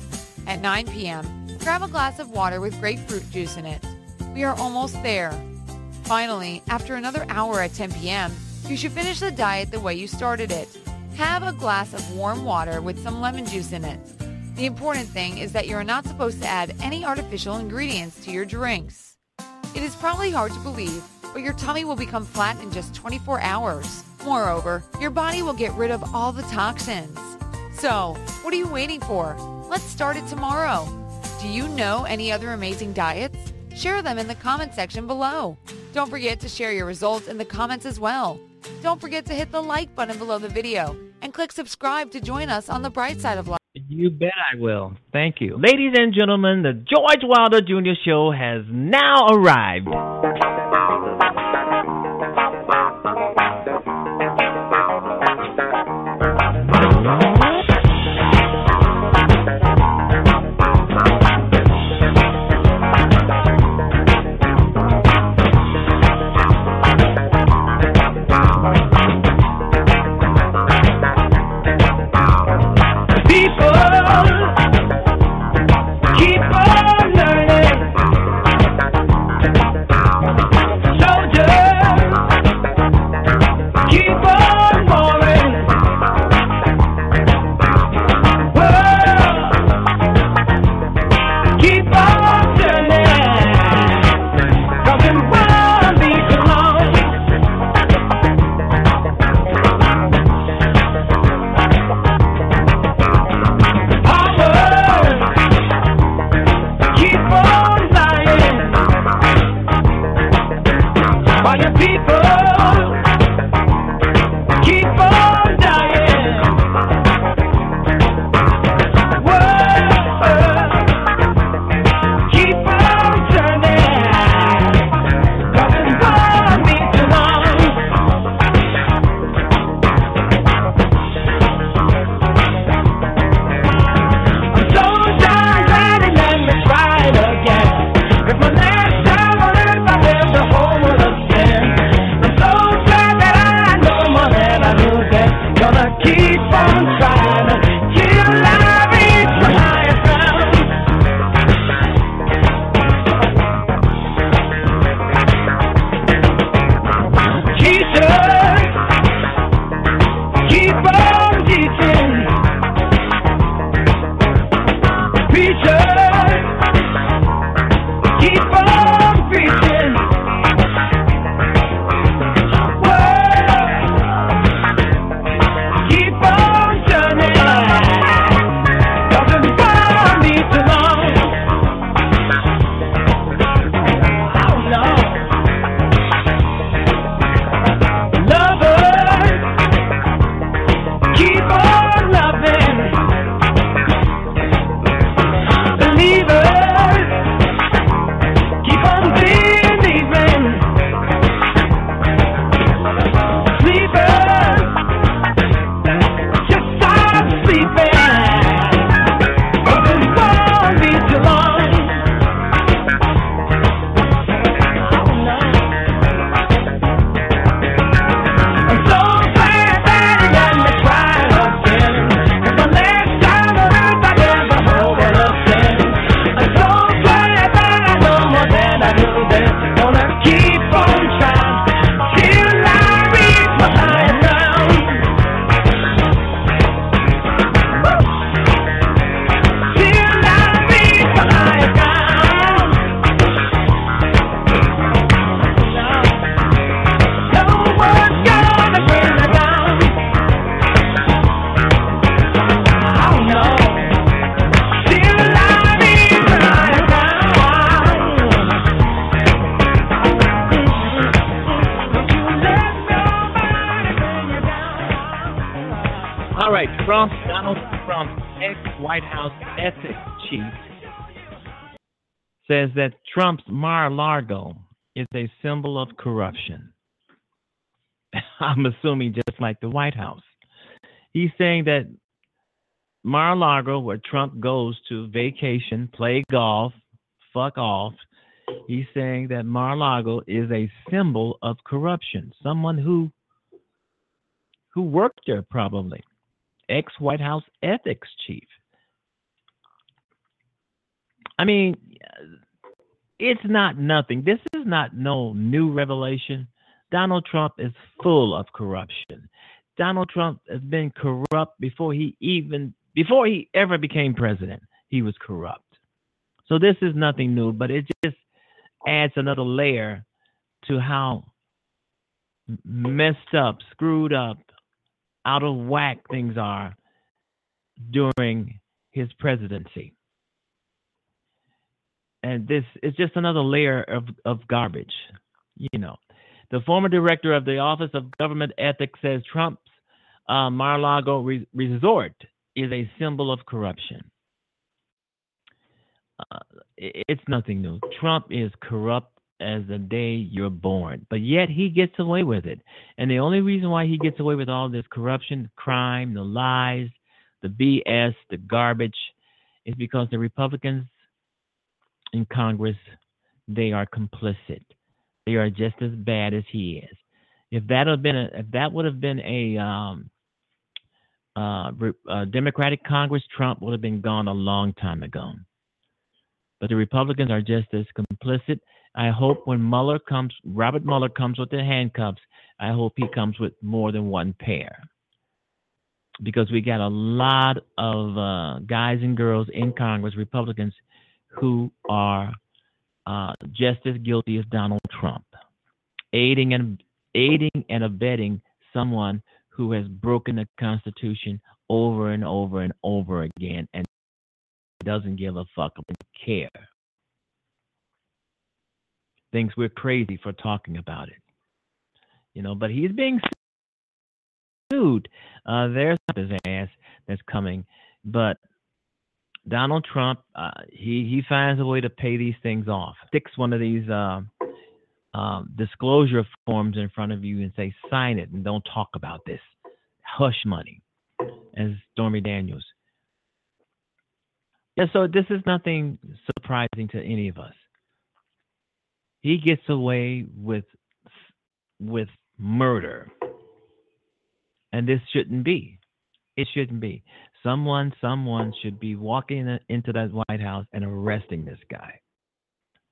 At 9 p.m., grab a glass of water with grapefruit juice in it. We are almost there. Finally, after another hour at 10 p.m., you should finish the diet the way you started it. Have a glass of warm water with some lemon juice in it. The important thing is that you are not supposed to add any artificial ingredients to your drinks. It is probably hard to believe, but your tummy will become flat in just 24 hours. Moreover, your body will get rid of all the toxins. So, what are you waiting for? Let's start it tomorrow. Do you know any other amazing diets? Share them in the comment section below. Don't forget to share your results in the comments as well. Don't forget to hit the like button below the video and click subscribe to join us on the bright side of life. You bet I will. Thank you. Ladies and gentlemen, the George Wilder Jr. Show has now arrived. Says that Trump's Mar-a-Lago is a symbol of corruption. I'm assuming just like the White House. He's saying that Mar-a-Lago, where Trump goes to vacation, play golf, fuck off, he's saying that Mar-a-Lago is a symbol of corruption. Someone who who worked there probably. Ex White House ethics chief. I mean, it's not nothing. This is not no new revelation. Donald Trump is full of corruption. Donald Trump has been corrupt before he even before he ever became president. He was corrupt. So this is nothing new, but it just adds another layer to how messed up, screwed up, out of whack things are during his presidency and this is just another layer of, of garbage you know. The former director of the Office of Government Ethics says Trump's uh, Mar-a-Lago re- resort is a symbol of corruption. Uh, it's nothing new. Trump is corrupt as the day you're born, but yet he gets away with it. And the only reason why he gets away with all this corruption, crime, the lies, the BS, the garbage, is because the Republicans in Congress they are complicit. They are just as bad as he is. If that had been a, if that would have been a, um, uh, a Democratic Congress, Trump would have been gone a long time ago. But the Republicans are just as complicit. I hope when Mueller comes, Robert Mueller comes with the handcuffs. I hope he comes with more than one pair because we got a lot of uh, guys and girls in Congress, Republicans, who are uh, just as guilty as Donald Trump, aiding and aiding and abetting someone who has broken the Constitution over and over and over again and doesn't give a fuck, doesn't care. Thinks we're crazy for talking about it, you know. But he's being sued. Uh, there's his ass that's coming, but Donald Trump, uh, he he finds a way to pay these things off. Sticks one of these uh, uh, disclosure forms in front of you and say, "Sign it and don't talk about this." Hush money, as Stormy Daniels. Yeah, so this is nothing surprising to any of us. He gets away with with murder, and this shouldn't be. It shouldn't be. Someone, someone should be walking into that White House and arresting this guy,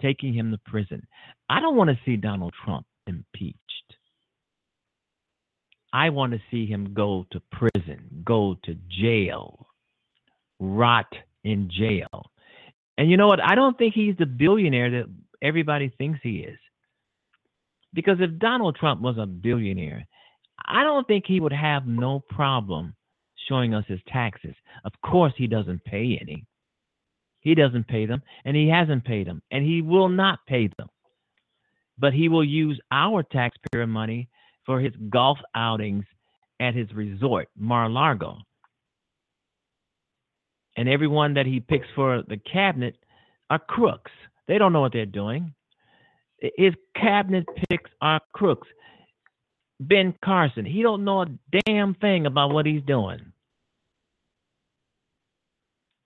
taking him to prison. I don't want to see Donald Trump impeached. I want to see him go to prison, go to jail, rot in jail. And you know what? I don't think he's the billionaire that everybody thinks he is. Because if Donald Trump was a billionaire, I don't think he would have no problem showing us his taxes. Of course, he doesn't pay any. He doesn't pay them, and he hasn't paid them, and he will not pay them. But he will use our taxpayer money for his golf outings at his resort, Mar-a-Lago. And everyone that he picks for the cabinet are crooks. They don't know what they're doing. His cabinet picks are crooks. Ben Carson, he don't know a damn thing about what he's doing.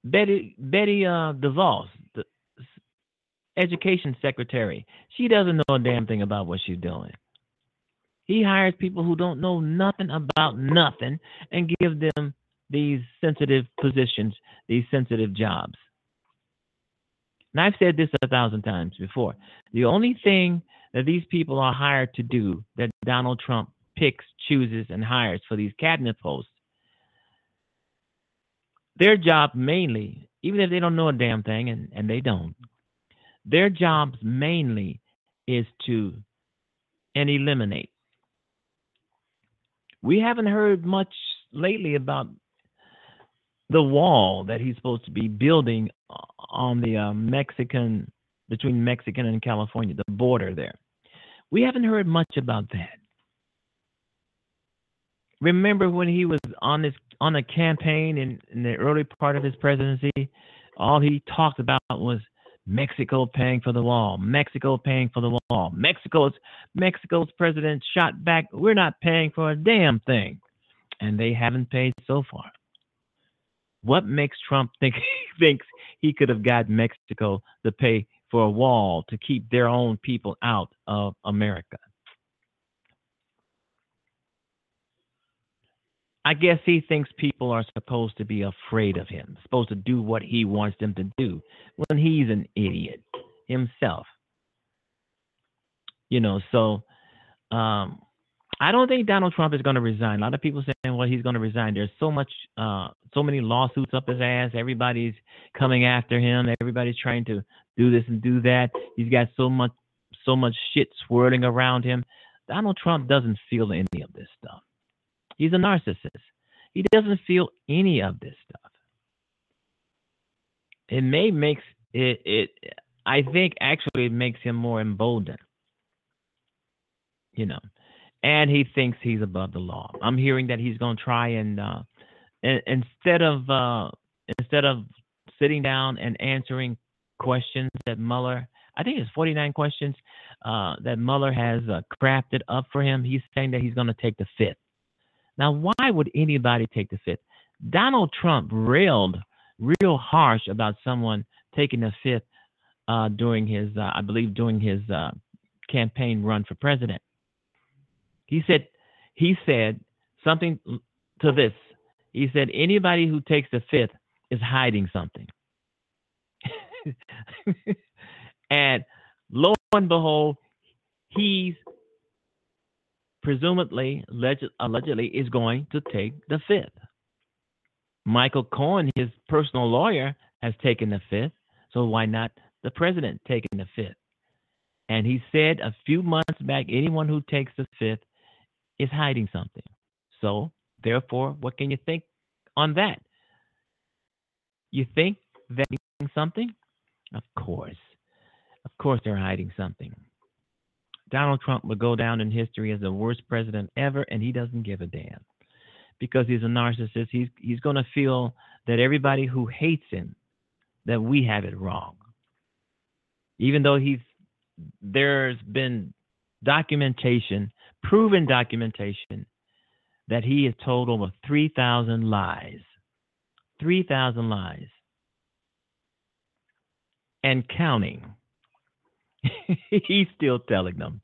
Betty Betty uh, DeVos, the education secretary, she doesn't know a damn thing about what she's doing. He hires people who don't know nothing about nothing and give them these sensitive positions, these sensitive jobs. And I've said this a thousand times before. The only thing that these people are hired to do, that Donald Trump picks, chooses, and hires for these cabinet posts, their job mainly, even if they don't know a damn thing, and, and they don't, their jobs mainly is to and eliminate. We haven't heard much lately about the wall that he's supposed to be building on the uh, Mexican between Mexican and California, the border there. We haven't heard much about that. Remember when he was on this on the campaign in, in the early part of his presidency, all he talked about was Mexico paying for the wall, Mexico paying for the wall. Mexico's Mexico's president shot back, we're not paying for a damn thing. And they haven't paid so far. What makes Trump think thinks he could have got Mexico to pay for a wall to keep their own people out of America? I guess he thinks people are supposed to be afraid of him, supposed to do what he wants them to do when he's an idiot himself. You know, so um, I don't think Donald Trump is going to resign. A lot of people saying, well, he's going to resign. There's so much, uh, so many lawsuits up his ass. Everybody's coming after him. Everybody's trying to do this and do that. He's got so much, so much shit swirling around him. Donald Trump doesn't feel any of this stuff. He's a narcissist. He doesn't feel any of this stuff. It may makes it it I think actually it makes him more emboldened. you know, and he thinks he's above the law. I'm hearing that he's going to try and uh, instead of uh, instead of sitting down and answering questions that Mueller, I think it's 49 questions uh, that Mueller has uh, crafted up for him. He's saying that he's going to take the fifth. Now, why would anybody take the fifth? Donald Trump railed real harsh about someone taking the fifth uh, during his, uh, I believe, during his uh, campaign run for president. He said, he said something to this. He said, anybody who takes the fifth is hiding something. and lo and behold, he's presumably, allegedly, is going to take the fifth. Michael Cohen, his personal lawyer, has taken the fifth. So why not the president taking the fifth? And he said a few months back, anyone who takes the fifth is hiding something. So therefore, what can you think on that? You think they're hiding something? Of course. Of course they're hiding something. Donald Trump will go down in history as the worst president ever, and he doesn't give a damn because he's a narcissist. He's he's going to feel that everybody who hates him, that we have it wrong. Even though he's there's been documentation, proven documentation, that he has told over 3,000 lies. 3,000 lies. And counting. He's still telling them.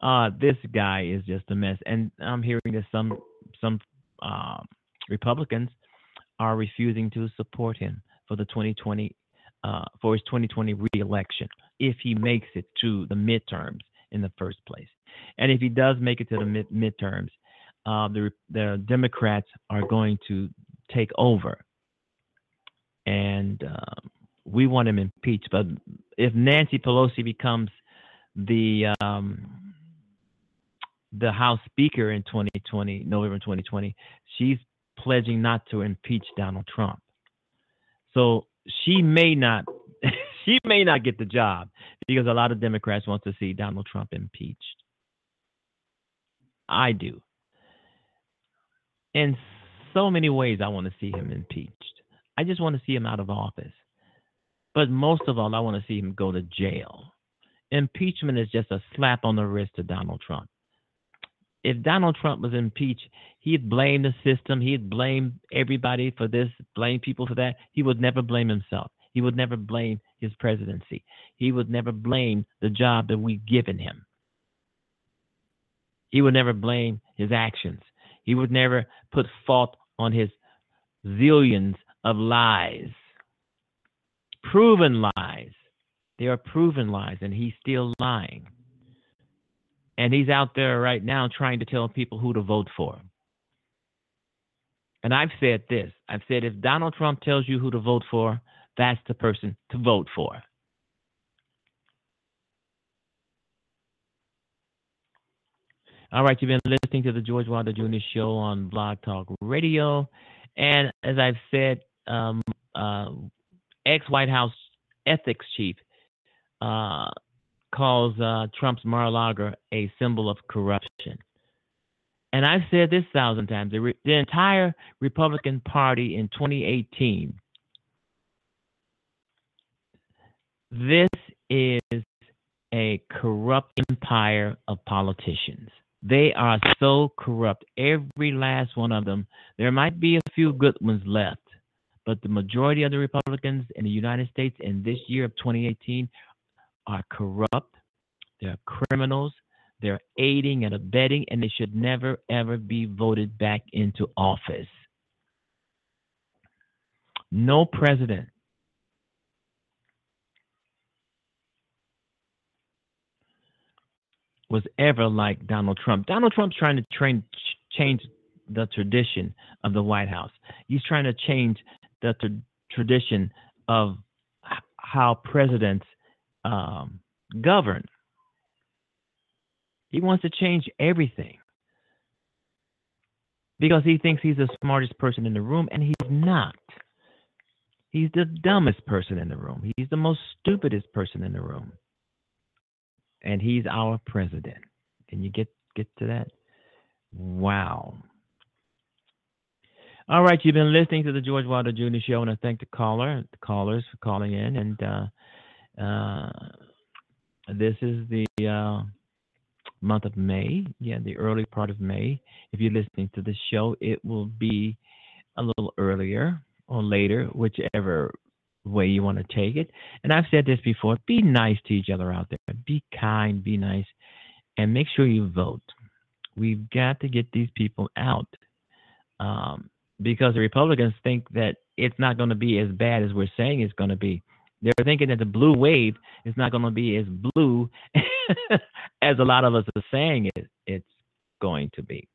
Uh, this guy is just a mess. And I'm hearing that some some uh, Republicans are refusing to support him for the 2020 uh, for his 2020 reelection if he makes it to the midterms in the first place. And if he does make it to the mid- midterms, uh, the the Democrats are going to take over, and um, we want him impeached. But if Nancy Pelosi becomes the um, the House Speaker in 2020, November 2020, she's pledging not to impeach Donald Trump. So she may not she may not get the job because a lot of Democrats want to see Donald Trump impeached. I do. In so many ways I want to see him impeached. I just want to see him out of office. But most of all, I want to see him go to jail. Impeachment is just a slap on the wrist to Donald Trump. If Donald Trump was impeached, he'd blame the system, he'd blame everybody for this, blame people for that. He would never blame himself. He would never blame his presidency. He would never blame the job that we've given him. He would never blame his actions. He would never put fault on his zillions of lies proven lies. They are proven lies, and he's still lying. And he's out there right now trying to tell people who to vote for. And I've said this I've said if Donald Trump tells you who to vote for, that's the person to vote for. All right, you've been listening to the George Wilder Jr. Show on Blog Talk Radio. And as I've said, um, uh, ex White House ethics chief uh, calls uh, Trump's Mar-a-Lago a symbol of corruption. And I've said this a thousand times the, re- the entire Republican Party in 2018, this is a corrupt empire of politicians. They are so corrupt, every last one of them. There might be a few good ones left, but the majority of the Republicans in the United States in this year of 2018 are corrupt, they're criminals, they're aiding and abetting, and they should never, ever be voted back into office. No president was ever like Donald Trump. Donald Trump's trying to train, change the tradition of the White House. He's trying to change the tra- tradition of how presidents um, govern. He wants to change everything because he thinks he's the smartest person in the room, and he's not. He's the dumbest person in the room. He's the most stupidest person in the room. And he's our president. Can you get get to that. Wow. All right, you've been listening to the George Wilder Jr. Show, and I thank the caller, the callers for calling in. And uh, uh, this is the uh, month of May, yeah, the early part of May. If you're listening to the show, it will be a little earlier or later, whichever way you want to take it. And I've said this before be nice to each other out there, be kind, be nice, and make sure you vote. We've got to get these people out um, because the Republicans think that it's not going to be as bad as we're saying it's going to be. They're thinking that the blue wave is not going to be as blue as a lot of us are saying it, it's going to be.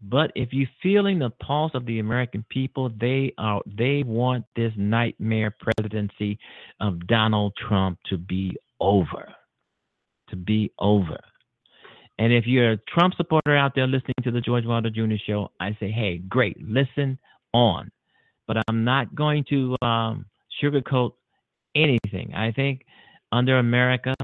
But if you're feeling the pulse of the American people, they are they want this nightmare presidency of Donald Trump to be over. To be over. And if you're a Trump supporter out there listening to the George Wilder Jr. show, I say, hey, great, listen on. But I'm not going to um, sugarcoat anything. I think under America,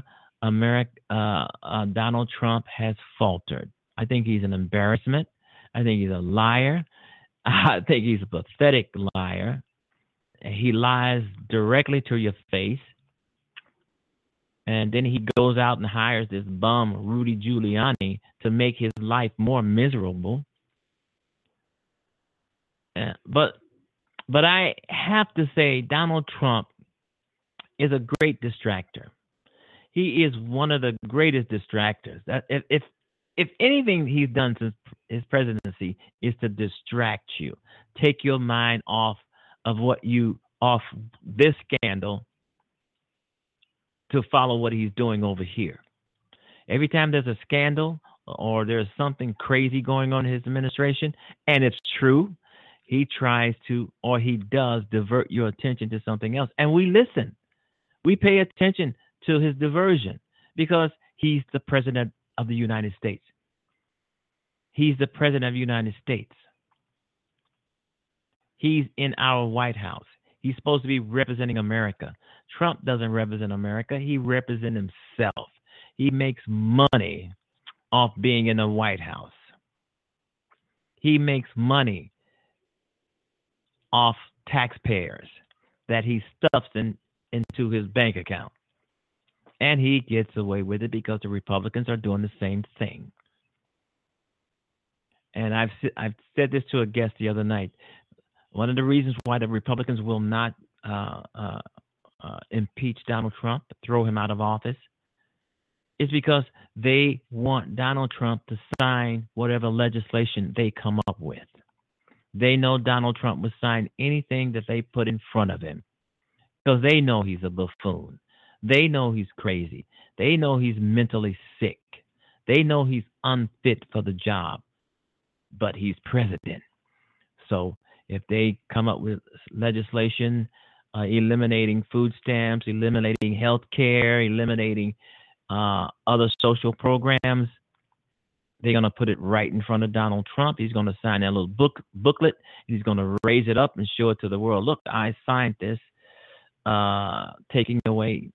America, uh, uh, Donald Trump has faltered. I think he's an embarrassment. I think he's a liar. I think he's a pathetic liar. He lies directly to your face. And then he goes out and hires this bum, Rudy Giuliani, to make his life more miserable. Uh, but but I have to say, Donald Trump is a great distractor. He is one of the greatest distractors. If if, if anything he's done since his presidency is to distract you, take your mind off of what you off this scandal to follow what he's doing over here. Every time there's a scandal or there's something crazy going on in his administration, and it's true, he tries to or he does divert your attention to something else. And we listen. We pay attention to his diversion because he's the president of the United States. He's the president of the United States. He's in our White House. He's supposed to be representing America. Trump doesn't represent America. He represents himself. He makes money off being in the White House. He makes money off taxpayers that he stuffs in, into his bank account. And he gets away with it because the Republicans are doing the same thing. And I've I've said this to a guest the other night. One of the reasons why the Republicans will not uh, uh, uh, impeach Donald Trump, throw him out of office, is because they want Donald Trump to sign whatever legislation they come up with. They know Donald Trump would sign anything that they put in front of him because they know he's a buffoon. They know he's crazy. They know he's mentally sick. They know he's unfit for the job, but he's president. So if they come up with legislation uh, eliminating food stamps, eliminating health care, eliminating uh, other social programs, they're going to put it right in front of Donald Trump. He's going to sign that little book booklet. He's going to raise it up and show it to the world. Look, I signed this, uh, taking away,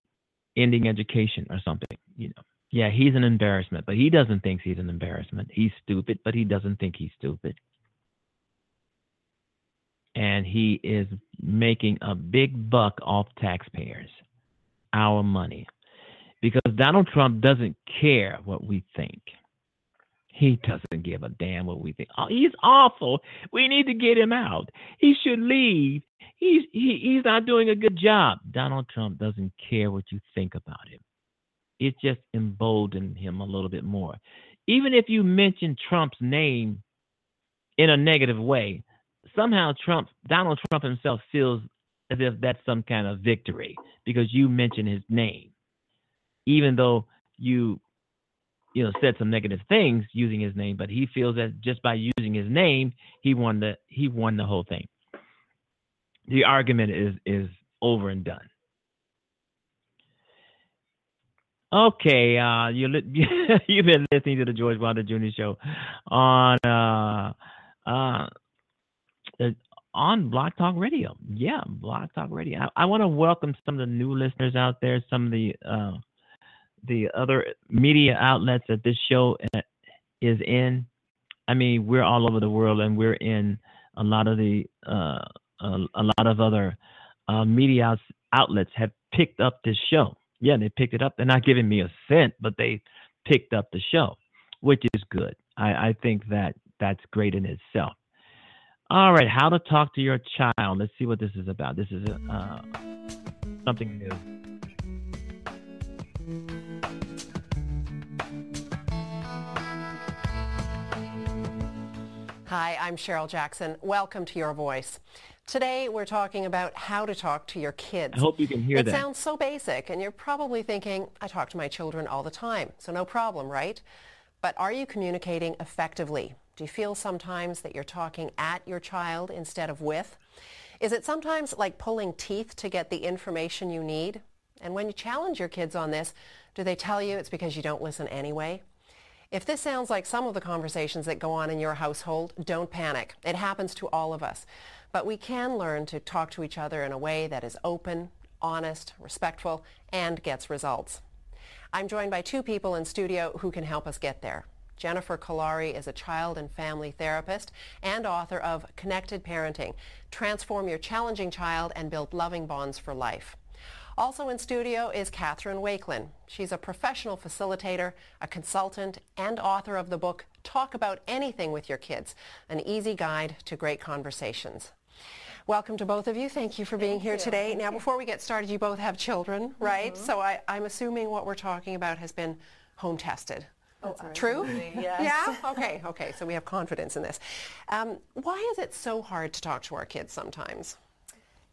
ending education or something. You know, yeah, he's an embarrassment, but he doesn't think he's an embarrassment. He's stupid, but he doesn't think he's stupid. And he is making a big buck off taxpayers, our money, because Donald Trump doesn't care what we think. He doesn't give a damn what we think. Oh, he's awful. We need to get him out. He should leave. He's he, he's not doing a good job. Donald Trump doesn't care what you think about him. It just emboldened him a little bit more. Even if you mention Trump's name in a negative way, somehow Trump, Donald Trump himself feels as if that's some kind of victory because you mentioned his name, even though you you know, said some negative things using his name, but he feels that just by using his name, he won the he won the whole thing. The argument is is over and done. Okay, uh, you you've been listening to the George Wilder Jr. Show on uh, uh, on Blog Talk Radio. Yeah, Blog Talk Radio. I, I want to welcome some of the new listeners out there, some of the uh, the other media outlets that this show uh, is in, I mean, we're all over the world, and we're in a lot of the uh, a, a, lot of other uh, media outlets have picked up this show. Yeah, they picked it up. They're not giving me a cent, but they picked up the show, which is good. I, I think that that's great in itself. All right, how to talk to your child. Let's see what this is about. This is uh, something new. Hi, I'm Cheryl Jackson. Welcome to Your Voice. Today we're talking about how to talk to your kids. I hope you can hear it that. It sounds so basic and you're probably thinking, I talk to my children all the time, so no problem, right? But are you communicating effectively? Do you feel sometimes that you're talking at your child instead of with? Is it sometimes like pulling teeth to get the information you need? And when you challenge your kids on this, do they tell you it's because you don't listen anyway? If this sounds like some of the conversations that go on in your household, don't panic. It happens to all of us. But we can learn to talk to each other in a way that is open, honest, respectful, and gets results. I'm joined by two people in studio who can help us get there. Jennifer Kolari is a child and family therapist and author of Connected Parenting, Transform Your Challenging Child and Build Loving Bonds for Life. Also in studio is Catherine Wakelin. She's a professional facilitator, a consultant, and author of the book Talk About Anything with Your Kids, an easy guide to great conversations. Welcome to both of you. Thank you for being Thank here you. today. Now, before we get started, you both have children, right? Mm-hmm. So I, I'm assuming what we're talking about has been home tested. Oh, True? Yes. Yeah? Okay, okay. So we have confidence in this. Um, why is it so hard to talk to our kids sometimes?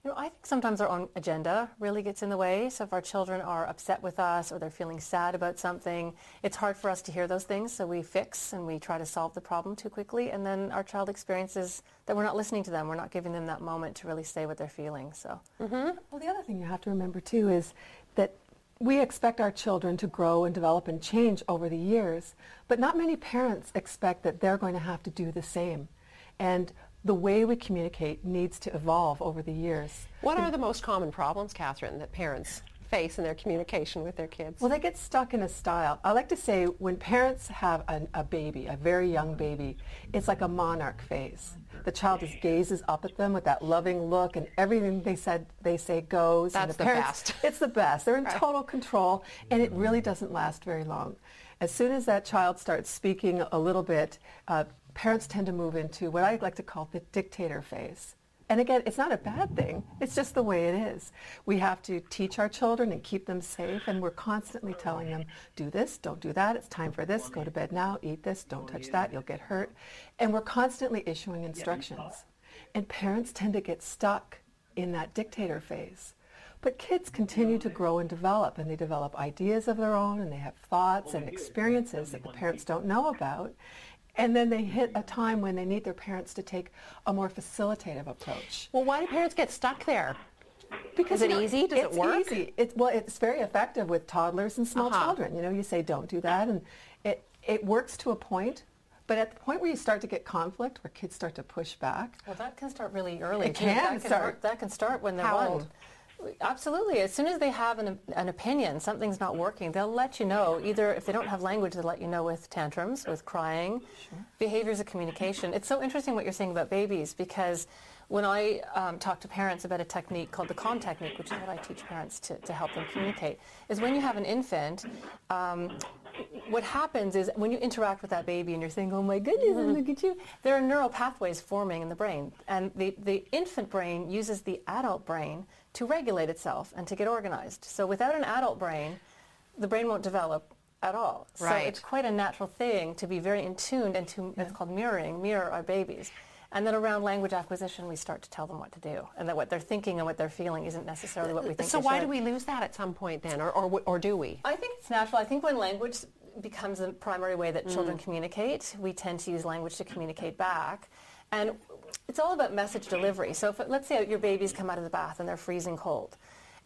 You know, I think sometimes our own agenda really gets in the way. So if our children are upset with us or they're feeling sad about something, it's hard for us to hear those things. So we fix and we try to solve the problem too quickly. And then our child experiences that we're not listening to them. We're not giving them that moment to really say what they're feeling. So Well, the other thing you have to remember too is that we expect our children to grow and develop and change over the years, but not many parents expect that they're going to have to do the same. And the way we communicate needs to evolve over the years. What are the most common problems, Catherine, that parents face in their communication with their kids? Well, they get stuck in a style. I like to say when parents have an, a baby, a very young baby, it's like a monarch phase. The child just gazes up at them with that loving look, and everything they said they say goes. and That's the parents, best. It's the best. They're in total control, and it really doesn't last very long. As soon as that child starts speaking a little bit, uh, parents tend to move into what I like to call the dictator phase. And again, it's not a bad thing. It's just the way it is. We have to teach our children and keep them safe, and we're constantly telling them, do this, don't do that, it's time for this, go to bed now, eat this, don't touch that, you'll get hurt. And we're constantly issuing instructions. And parents tend to get stuck in that dictator phase. But kids continue to grow and develop, and they develop ideas of their own, and they have thoughts and oh, experiences that the parents don't know about. And then they hit a time when they need their parents to take a more facilitative approach. Well, why do parents get stuck there? Because Is it easy? Does it it's work? Easy. It's well, it's very effective with toddlers and small Uh-huh. children. You know, you say don't do that, and it it works to a point. But at the point where you start to get conflict, where kids start to push back, well, that can start really early. It can that start. work- that can start when they're How one. old? Absolutely. As soon as they have an, an opinion, something's not working, they'll let you know. Either if they don't have language, they'll let you know with tantrums, with crying, behaviors of communication. It's so interesting what you're saying about babies because when I um, talk to parents about a technique called the CALM technique, which is what I teach parents to, to help them communicate, is when you have an infant, um, what happens is when you interact with that baby and you're saying, oh my goodness, look at you, there are neural pathways forming in the brain. And the, the infant brain uses the adult brain to regulate itself and to get organized. So without an adult brain, the brain won't develop at all. So it's quite a natural thing to be very in tune and to, it's called mirroring, mirror our babies. And then around language acquisition, we start to tell them what to do, and that what they're thinking and what they're feeling isn't necessarily what we think. So why should. do we lose that at some point then, or, or, or do we? I think it's natural. I think when language becomes the primary way that children mm. communicate, we tend to use language to communicate back. And it's all about message delivery. So if, let's say your babies come out of the bath and they're freezing cold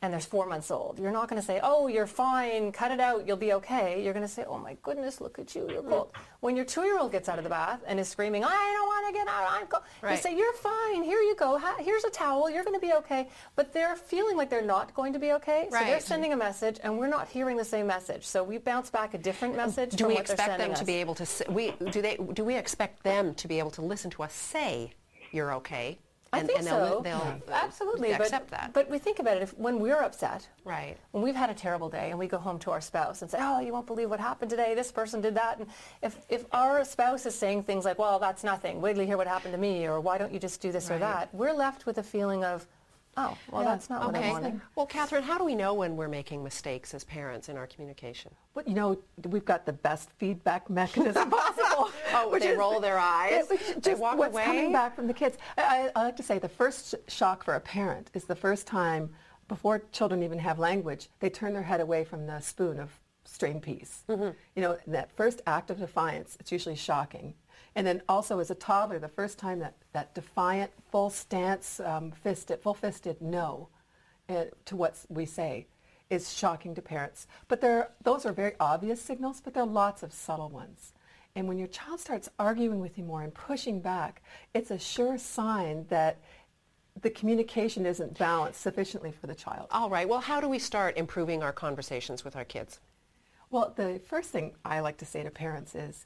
and they're four months old. You're not going to say, oh, you're fine, cut it out, you'll be okay. You're going to say, oh my goodness, look at you, you're cold. When your two-year-old gets out of the bath and is screaming, I don't want to get out? I'm cold. Right. They say, you're fine. Here you go. Here's a towel. You're going to be okay. But they're feeling like they're not going to be okay. So they're sending a message, and we're not hearing the same message. So we bounce back a different um, message Do we expect them to us. be able to? We do they? Do we expect them to be able to listen to us say, "You're okay"? I think and they'll, so. they'll uh, Absolutely. accept but, that. But we think about it. If when we're upset, right. when we've had a terrible day and we go home to our spouse and say, oh, you won't believe what happened today. This person did that. And if, if our spouse is saying things like, well, that's nothing. Wait till you hear what happened to me. Or why don't you just do this or that? We're left with a feeling of, oh, well, that's not what I wanted. Well, Catherine, how do we know when we're making mistakes as parents in our communication? Well, you know, we've got the best feedback mechanism possible. Oh, which they is- roll their eyes? Which is They just walk what's away? coming back from the kids. I, I, I like to say the first shock for a parent is the first time before children even have language, they turn their head away from the spoon of strained peas. Mm-hmm. You know, that first act of defiance, it's usually shocking. And then also as a toddler, the first time that, that defiant, full stance, um, fisted, full-fisted no uh, to what we say is shocking to parents. But there, those are very obvious signals, but there are lots of subtle ones. And when your child starts arguing with you more and pushing back, it's a sure sign that the communication isn't balanced sufficiently for the child. All right. Well, how do we start improving our conversations with our kids? Well, the first thing I like to say to parents is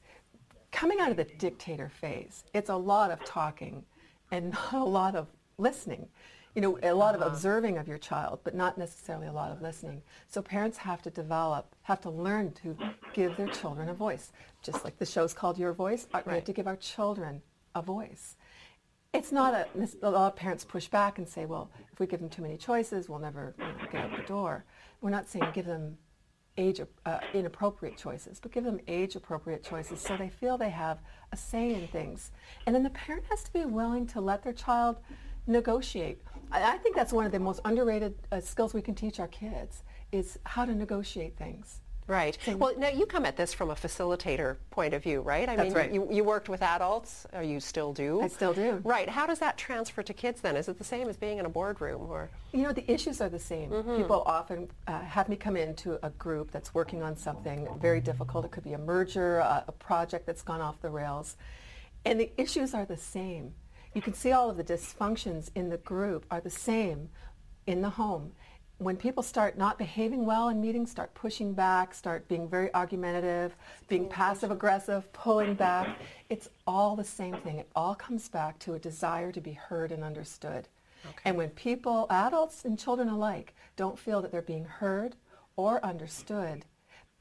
coming out of the dictator phase, it's a lot of talking and not a lot of listening. You know, a lot of observing of your child, but not necessarily a lot of listening. So parents have to develop, have to learn to give their children a voice. Just like the show's called Your Voice, uh, we have Right. to give our children a voice. It's not a, a lot of parents push back and say, well, if we give them too many choices, we'll never you know, get out the door. We're not saying give them age uh, inappropriate choices, but give them age appropriate choices so they feel they have a say in things. And then the parent has to be willing to let their child negotiate. I, think that's one of the most underrated uh, skills we can teach our kids is how to negotiate things. Right. Well, now you come at this from a facilitator point of view, right? I That's mean, right. you, you worked with adults, or you still do? I still do. Right. How does that transfer to kids then? Is it the same as being in a boardroom or? You know, the issues are the same. People often uh, have me come into a group that's working on something very difficult. It could be a merger, a, a project that's gone off the rails. And the issues are the same. You can see all of the dysfunctions in the group are the same in the home. When people start not behaving well in meetings, start pushing back, start being very argumentative, being passive aggressive, pulling back, it's all the same thing. It all comes back to a desire to be heard and understood. And when people, adults and children alike, don't feel that they're being heard or understood,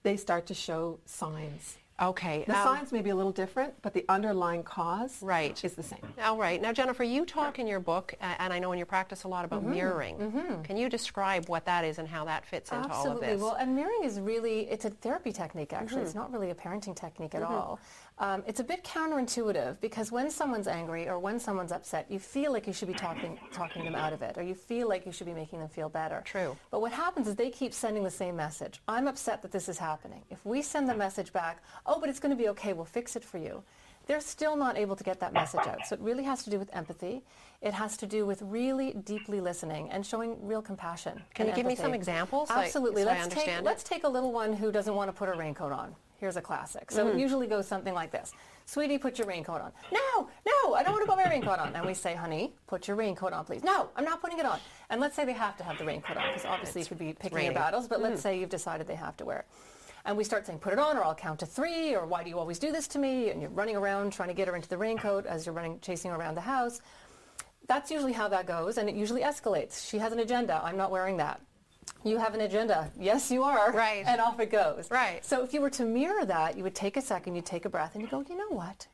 they start to show signs. Okay. The um, signs may be a little different, but the underlying cause Right. is the same. All right. Now, Jennifer, you talk in your book, uh, and I know in your practice a lot about Mm-hmm. mirroring. Can you describe what that is and how that fits into all of this? Absolutely. Well, and mirroring is really, it's a therapy technique, actually. It's not really a parenting technique at all. Um, it's a bit counterintuitive because when someone's angry or when someone's upset, you feel like you should be talking, talking them out of it or you feel like you should be making them feel better. True. But what happens is they keep sending the same message. I'm upset that this is happening. If we send the message back, oh, but it's going to be okay, we'll fix it for you. They're still not able to get that message out. So it really has to do with empathy. It has to do with really deeply listening and showing real compassion. Can you give me some examples, Absolutely. so I let's take it? let's take a little one who doesn't want to put a raincoat on. Here's a classic. So Mm-hmm. it usually goes something like this. Sweetie, put your raincoat on. No, no, I don't want to put my raincoat on. And we say, honey, put your raincoat on, please. No, I'm not putting it on. And let's say they have to have the raincoat on because obviously you could be picking your raining. Mm-hmm. battles, but let's say you've decided they have to wear it. And we start saying, put it on, or I'll count to three, or why do you always do this to me? And you're running around trying to get her into the raincoat as you're running, chasing her around the house. That's usually how that goes, and it usually escalates. She has an agenda. I'm not wearing that. You have an agenda. Yes, you are. Right. And off it goes. Right. So if you were to mirror that, you would take a second, you take a breath, and you go, you know what?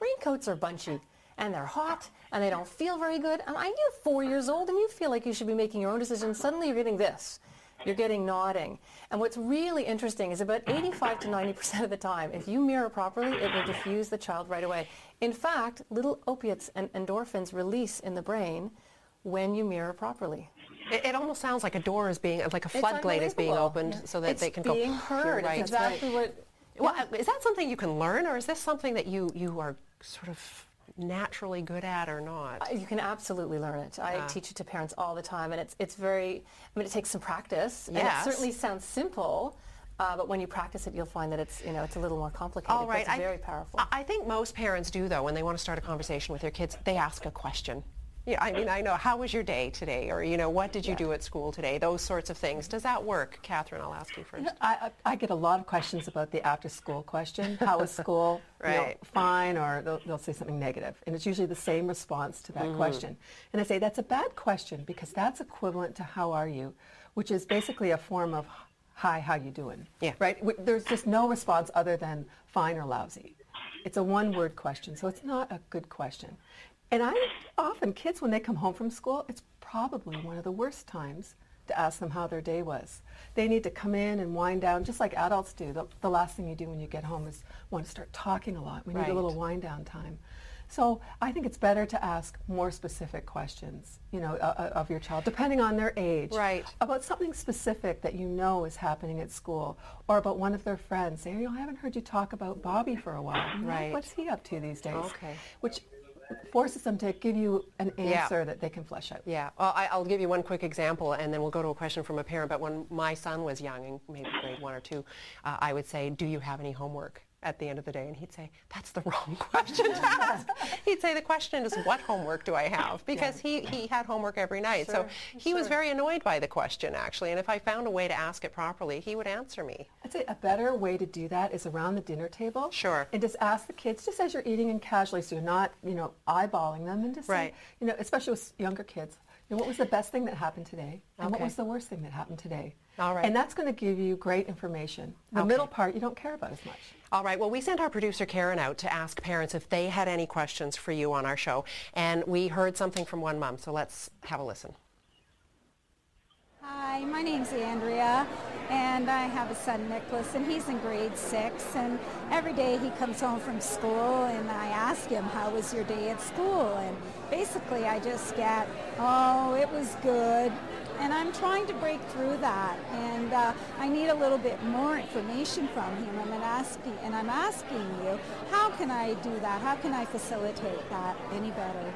Raincoats are bunchy, and they're hot, and they don't feel very good. And I, you're four years old, and you feel like you should be making your own decisions. Suddenly you're getting this. You're getting nodding. And what's really interesting is about 85 to 90% of the time, if you mirror properly, it will diffuse the child right away. In fact, little opiates and endorphins release in the brain when you mirror properly. It, it almost sounds like a door is being, like a floodgate is being opened so that it's they can go. being "You're heard. right. Exactly what. Well, uh, is that something you can learn, or is this something that you, you are sort of naturally good at or not? Uh, You can absolutely learn it. I Ah. teach it to parents all the time, and it's it's very. I mean, it takes some practice. And Yes. it certainly sounds simple, Uh, but when you practice it, you'll find that it's, you know, it's a little more complicated. All right. It's I, very powerful. I think most parents do, though, when they want to start a conversation with their kids, they ask a question. Yeah, I mean, I know, how was your day today? Or, you know, what did you yeah. do at school today? Those sorts of things. Does that work? Catherine, I'll ask you first. Know, I, I, get a lot of questions about the after school question. How was school? right. You know, fine, or they'll, they'll, say something negative. And it's usually the same response to that mm-hmm. question. And I say, that's a bad question because that's equivalent to how are you, which is basically a form of hi, how you doing? Yeah. Right? There's just no response other than fine or lousy. It's a one-word question, so it's not a good question. And I often, kids, when they come home from school, it's probably one of the worst times to ask them how their day was. They need to come in and wind down, just like adults do. The, the last thing you do when you get home is want to start talking a lot. We need right. a little wind down time. So I think it's better to ask more specific questions, you know, uh, uh, of your child, depending on their age. Right. About something specific that you know is happening at school, or about one of their friends. Say, you know, I haven't heard you talk about Bobby for a while. Right. What's he up to these days? Okay. Which forces them to give you an answer yeah. that they can flesh out. Yeah. Well, I, will give you one quick example, and then we'll go to a question from a parent. But when my son was young, in maybe grade one or two, uh, I would say, "Do you have any homework?" At the end of the day and he'd say that's the wrong question to ask. He'd say the question is what homework do i have? Because yeah. he, he had homework every night. Sure, so he sure. was very annoyed by the question actually. And if i found a way to ask it properly he would answer me. I'd say a better way to do that is around the dinner table. Sure. And just ask the kids just as you're eating and casually so you're not you know eyeballing them and just right. say, you know especially with younger kids you know, what was the best thing that happened today and okay. what was the worst thing that happened today all right and that's going to give you great information the okay. middle part you don't care about as much all right. Well, we sent our producer Karen out to ask parents if they had any questions for you on our show, and we heard something from one mom. So let's have a listen. Hi, my name's Andrea, and I have a son, Nicholas, and he's in grade six. And every day he comes home from school, and I ask him, "How was your day at school?" And basically, I just get, "Oh, it was good." and I'm trying to break through that. And uh, I need a little bit more information from him. I'm asking, and I'm asking you, how can I do that? How can I facilitate that any better?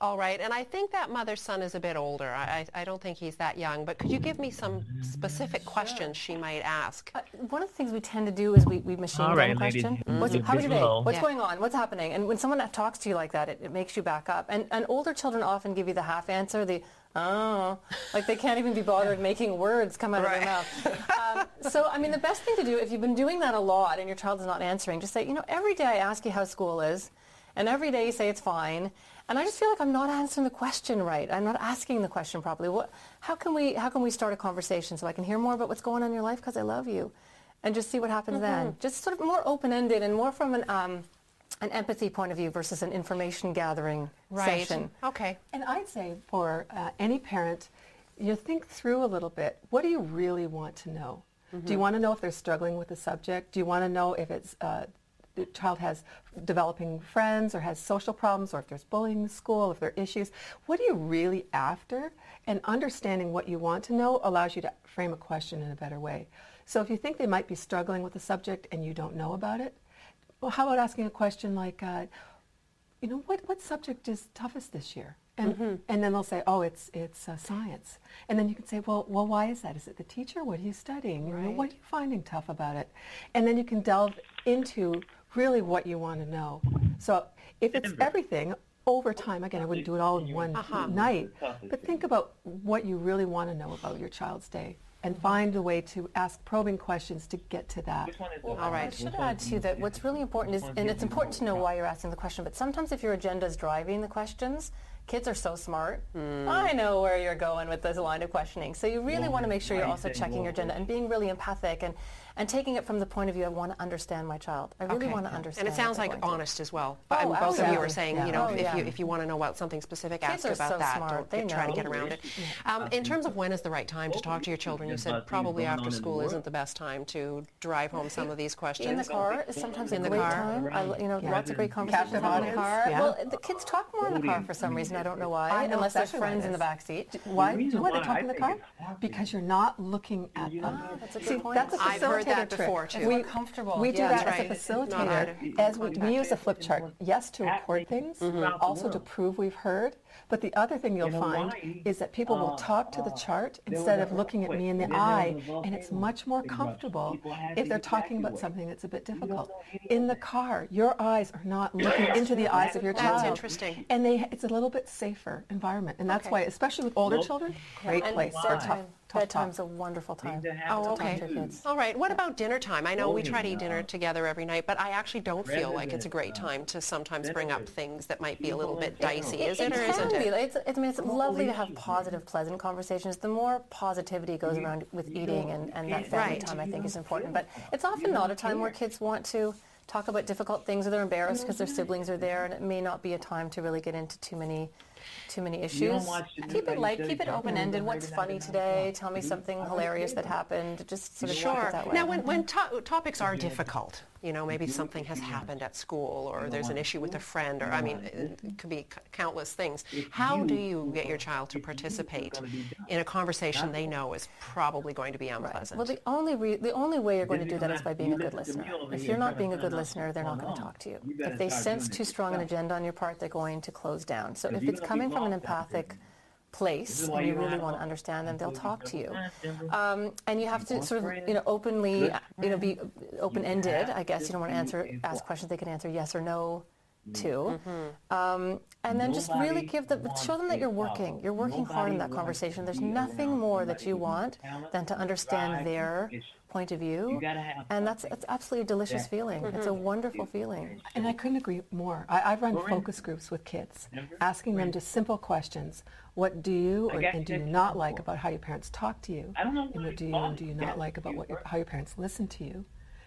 All right, and I think that mother's son is a bit older. I, I don't think he's that young, but could you give me some specific sure. questions she might ask? Uh, one of the things we tend to do is we, we machine gun right, question. Mm-hmm. What's, how was your day? What's yeah. going on? What's happening? And when someone talks to you like that, it, it makes you back up. And, and older children often give you the half answer, the oh, like they can't even be bothered making words come out right. of their mouth. Um, so, I mean, the best thing to do, if you've been doing that a lot and your child is not answering, just say, you know, every day I ask you how school is, and every day you say it's fine, and I just feel like I'm not answering the question right. I'm not asking the question properly. What, how, can we, how can we start a conversation so I can hear more about what's going on in your life because I love you? And just see what happens mm-hmm. then. Just sort of more open-ended and more from an, um, an empathy point of view versus an information gathering right. session. Okay. And I'd say for uh, any parent, you think through a little bit. What do you really want to know? Mm-hmm. Do you want to know if they're struggling with the subject? Do you want to know if it's uh, child has developing friends or has social problems or if there's bullying in school, if there are issues. What are you really after? And understanding what you want to know allows you to frame a question in a better way. So if you think they might be struggling with a subject and you don't know about it, well, how about asking a question like, uh, you know, what, what subject is toughest this year? And, mm-hmm. and then they'll say, oh, it's, it's uh, science. And then you can say, well, well, why is that? Is it the teacher? What are you studying? Right. You know, what are you finding tough about it? And then you can delve into really what you want to know. So if it's everything, over time, again, I wouldn't do it all in one uh-huh. night, but think about what you really want to know about your child's day and find a way to ask probing questions to get to that. All right. I should add too that what's really important is, and it's important to know why you're asking the question, but sometimes if your agenda is driving the questions, kids are so smart. Mm. I know where you're going with this line of questioning. So you really want to make sure you're also checking your agenda and being really empathic and, and taking it from the point of view I want to understand my child. I really okay. want to understand. And it sounds like honest as well. But oh, both of you are saying, yeah. you know, oh, if yeah. you if you want to know about something specific, kids ask about so that. Smart. Don't try to get around it. Um, in terms of when is the right time to talk to your children, you said probably after school isn't the best time to drive home some of these questions. In the car is sometimes in the car. time. I, you know, lots of great conversations in the car. Well, the kids talk more in the car for some reason. I don't know why, know unless there's exactly why friends in the back seat. Why? The Do you reason know why they talk I in the car? Because you're not looking at You them. know, that's a good See, point. that's a I've heard that facilitator trick. before, too. It's more comfortable. We do Yeah, that that's as a facilitator. As we, we use a flip chart, yes, to record things, throughout the also to prove we've heard. But the other thing you'll In find Hawaii, is that people will uh, talk to the uh, chart instead of looking at me in the and eye, and it's much more comfortable People had to if they're talking about something that's a bit difficult. In the car, your eyes are not looking into the eyes of your That's child. interesting. And they, it's a little bit safer environment, and that's Okay. why, especially with older Nope. children, great and place for bedtime. tough, tough Bedtime's talk. a wonderful time. to have to Oh, okay. to your kids. All right. What about dinner time? I know we try to eat dinner together every night, but I actually don't feel like it's a great time to sometimes bring up things that might be a little bit dicey. Is it or isn't be. it? It's, it's, I mean, it's lovely to have positive, pleasant conversations. The more positivity goes around with eating and, and that family Right. time, I think, is important. But it's often not a time where kids want to talk about difficult things or they're embarrassed because their siblings are there, and it may not be a time to really get into too many too many issues. watch the news Keep it light, keep it open-ended. What's funny today? Tell me something hilarious that happened. Just sort of keep Sure. that way. Now, when, when mm-hmm. to- topics are difficult, you know, maybe something has happened at school or there's an issue with a friend or, I mean, it could be c- countless things. How do you get your child to participate in a conversation they know is probably going to be unpleasant? Well, the only re- the only way you're going to do that is by being a good listener. If you're not being a good listener, they're not going to talk to you. If they sense too strong an agenda on your part, they're going to close down. So if it's coming from an empathic place and you really want to understand them, they'll talk to you. Um, and you have to sort of, you know, openly, you know, be open-ended. I guess you don't want to answer, ask questions they can answer yes or no to. Um, and then just really give them, show them that you're working. You're working hard in that conversation. There's nothing more that you want than to understand their point of view. And that's, that's absolutely a delicious feeling. It's a wonderful feeling. And I couldn't agree more. I, I've run focus groups with kids, asking them just simple questions. What do you or, and do you not like about how your parents talk to you? I don't know. And what do you and do you not like about what your, how your parents listen to you?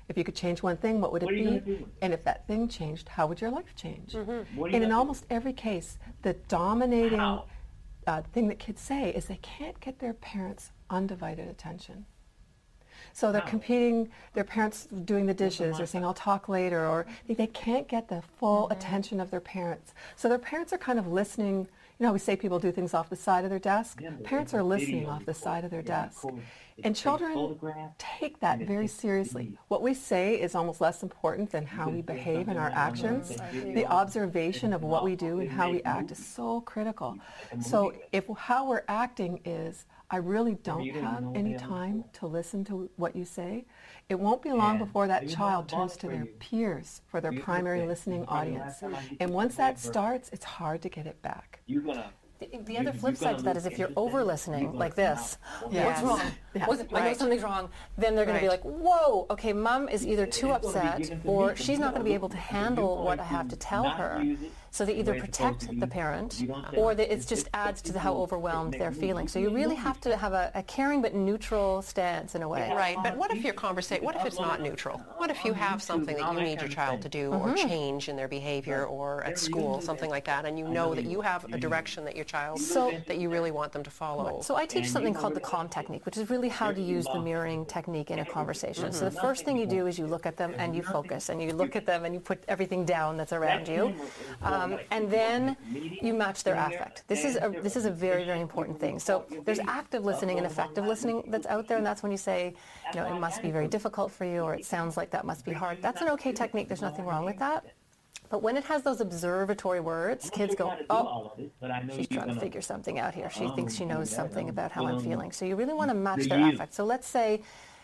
If you could change one thing, what would it What are you be? And if that thing changed, how would your life change? What are you And in gonna almost every case, the dominating uh, thing that kids say is they can't get their parents' undivided attention. So they're How? competing, their parents doing the dishes, they're saying, I'll talk later, or they, they can't get the full attention of their parents. So their parents are kind of listening. You know, we say people do things off the side of their desk. Yeah, parents are listening off the side of their recording, desk. record, And children take that very seriously. video. What we say is almost less important than how we behave something and our like that on actions. the observation of what we do and how we act is so critical. So if how we're acting is, I really don't have any time to listen to what you say, it won't be long before that child turns to their peers for their primary listening audience. last time I did And once that starts, it's hard to get it back. You're gonna. The, the other you flip side gotta to that look is if you're over listening like this. Yes. what's wrong? Yeah. What's- I know something's wrong. Then they're going to be like, whoa, okay, mom is either too It's gonna be upset or she's not going to be able to handle what I have to to tell not her. Use it So they either protect the parent You don't say, or "Oh, that it it's just just- adds to the how overwhelmed they're feeling. So you really have to have a, a caring but neutral stance in a way. Right, but what if your conversation, what if it's not neutral? What if you have something that you need your child to do or change in their behavior or at school, something like that, and you know that you have a direction that your child, So- that you really want them to follow? So I teach something called the calm technique, which is really how to use the mirroring technique in a conversation. So the first thing you do is you look at them and you focus, and you look at them and you put everything down that's around you, um, Um, and then you match their affect. This is a this is a very very important thing. So there's active listening and effective listening that's out there, and that's when you say, you know, it must be very difficult for you, or it sounds like that must be hard. That's an okay technique. There's nothing wrong with that. But when it has those observatory words, kids go, oh, she's trying to figure something out here. She thinks she knows something about how I'm feeling. So you really want to match their affect. So let's say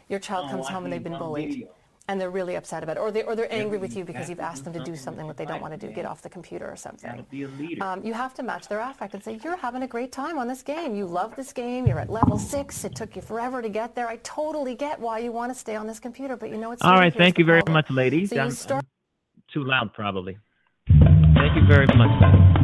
your child comes home and they've been bullied and they're really upset about it, or, they, or they're angry with you because you've asked them to do something that they don't want to do, get off the computer or something. Um, you have to match their affect and say, you're having a great time on this game. You love this game. You're at level six. It took you forever to get there. I totally get why you want to stay on this computer, but you know it's All right, thank the you very problem. much, ladies. So you start I'm too loud, probably. Thank you very much.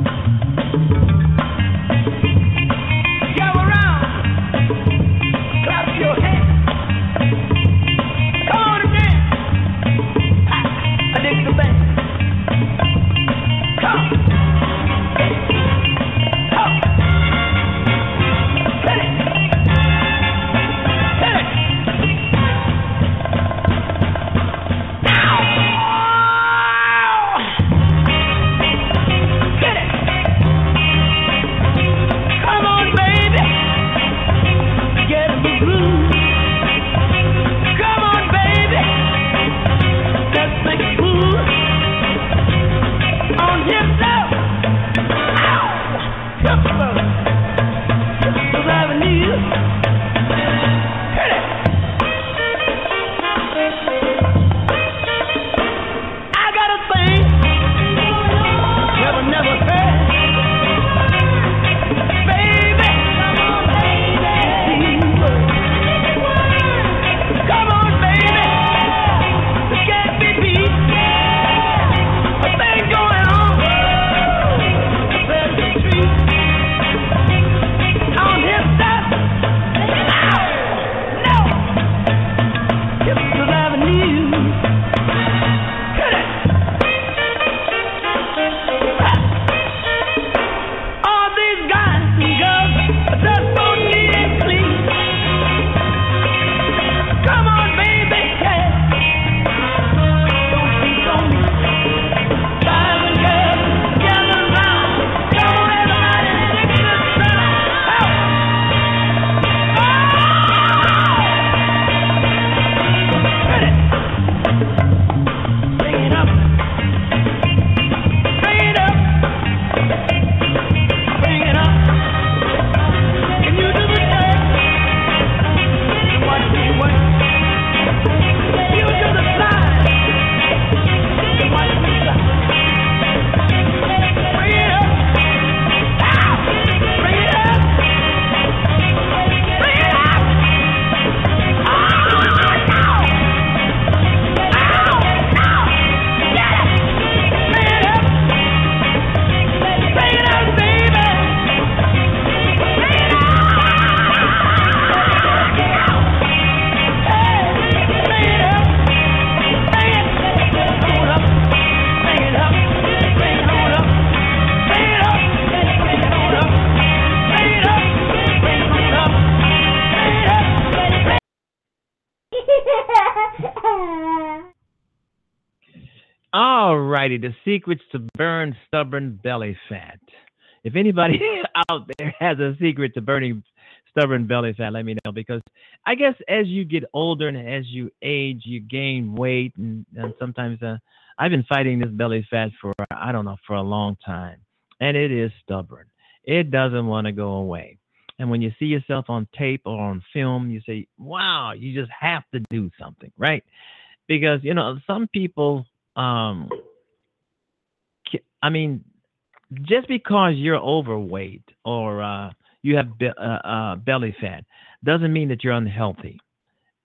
The secrets to burn stubborn belly fat. If anybody out there has a secret to burning stubborn belly fat, let me know because I guess as you get older and as you age, you gain weight, and, and sometimes uh, I've been fighting this belly fat for I don't know for a long time, and it is stubborn. It doesn't want to go away. And when you see yourself on tape or on film, you say, "Wow, you just have to do something, right?" Because you know some people, um, I mean, just because you're overweight or uh, you have be- uh, uh, belly fat doesn't mean that you're unhealthy.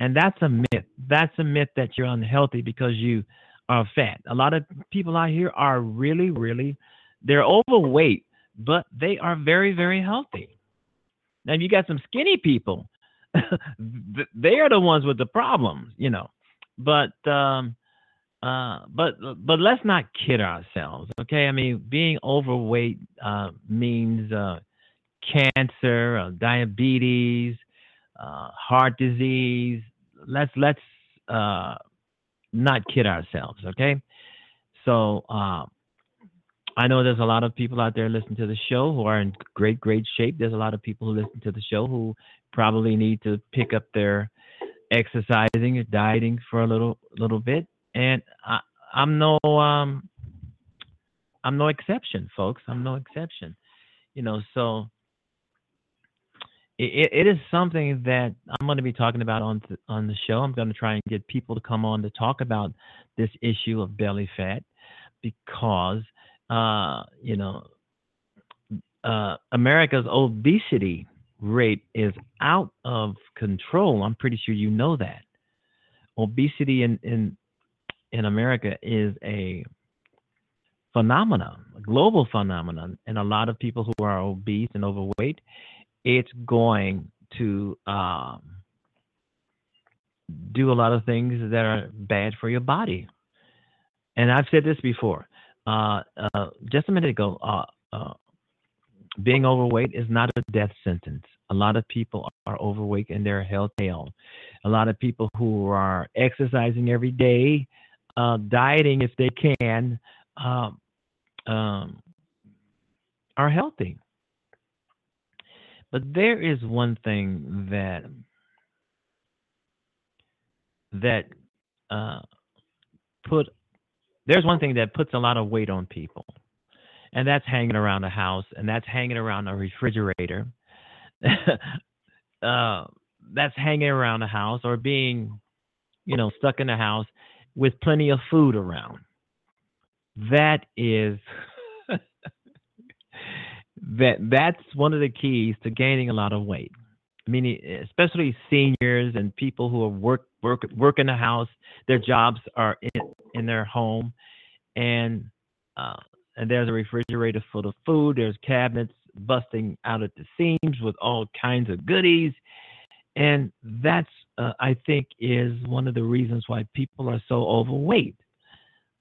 And that's a myth. That's a myth that you're unhealthy because you are fat. A lot of people out here are really, really, they're overweight, but they are very, very healthy. Now, you got some skinny people, they are the ones with the problems, you know. But um, uh, but but let's not kid ourselves, okay? I mean, being overweight uh, means uh, cancer, uh, diabetes, uh, heart disease. Let's let's uh, not kid ourselves, okay? So I know there's a lot of people out there listening to the show who are in great great shape. There's a lot of people who listen to the show who probably need to pick up their exercising or dieting for a little little bit and I, I'm no um, I'm no exception, folks. I'm no exception. You know, so it, it is something that I'm going to be talking about on th- on the show. I'm going to try and get people to come on to talk about this issue of belly fat because uh, you know uh, America's obesity rate is out of control. I'm pretty sure you know that. Obesity in, in in America is a phenomenon, a global phenomenon, and a lot of people who are obese and overweight, it's going to um, do a lot of things that are bad for your body. And I've said this before. Uh, uh, just a minute ago, uh, uh being overweight is not a death sentence. A lot of people are overweight and they're held. A lot of people who are exercising every day uh, dieting if they can um, um, are healthy. But there is one thing that that uh, put there's one thing that puts a lot of weight on people, and that's hanging around the house, and that's hanging around a refrigerator. uh, that's hanging around the house or being, you know, stuck in the house with plenty of food around. That is that that's one of the keys to gaining a lot of weight. I mean, especially seniors and people who are work work work in the house. Their jobs are in, in their home, and uh, and there's a refrigerator full of food. There's cabinets busting out at the seams with all kinds of goodies, and that's, uh, I think, is one of the reasons why people are so overweight.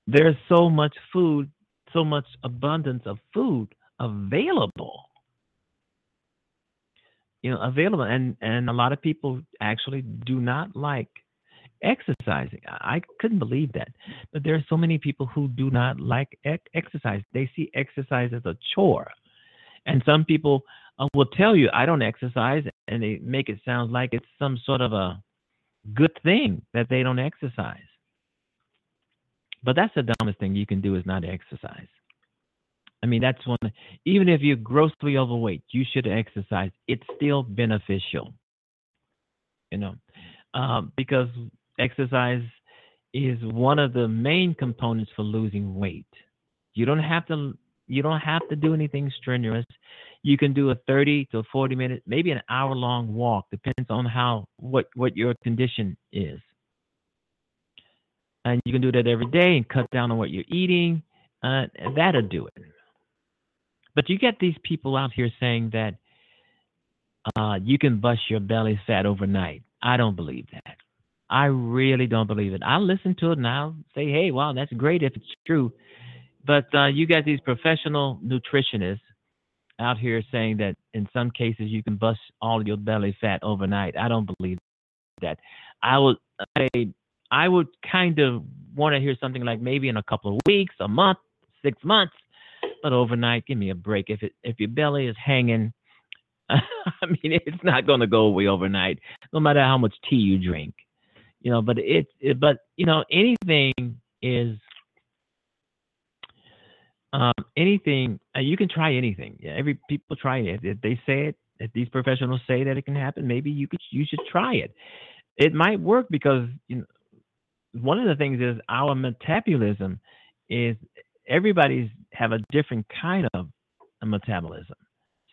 There's so much food, so much abundance of food available. You know, available, and and a lot of people actually do not like exercising. I couldn't believe that, but there are so many people who do not like exercise. They see exercise as a chore, and some people uh, will tell you I don't exercise, and they make it sound like it's some sort of a good thing that they don't exercise. But that's the dumbest thing you can do is not exercise. I mean, that's one. Even if you're grossly overweight, you should exercise. It's still beneficial, you know, um, because exercise is one of the main components for losing weight. You don't have to. You don't have to do anything strenuous you can do a 30 to 40 minute, maybe an hour long walk, depends on how what what your condition is. And you can do that every day and cut down on what you're eating. Uh, that'll do it. But you get these people out here saying that uh, you can bust your belly fat overnight. I don't believe that. I really don't believe it. I listen to it and I'll say, hey, wow, that's great if it's true. But uh, you got these professional nutritionists out here saying that in some cases you can bust all your belly fat overnight. I don't believe that. I would say I would kind of want to hear something like maybe in a couple of weeks, a month, six months, but overnight, give me a break. If it if your belly is hanging, I mean, it's not going to go away overnight, no matter how much tea you drink. You know, but it's it, but you know anything is um, anything uh, you can try anything. Yeah, every people try it. If they say it, if these professionals say that it can happen, maybe you could you should try it. It might work because you know one of the things is our metabolism is everybody's have a different kind of metabolism.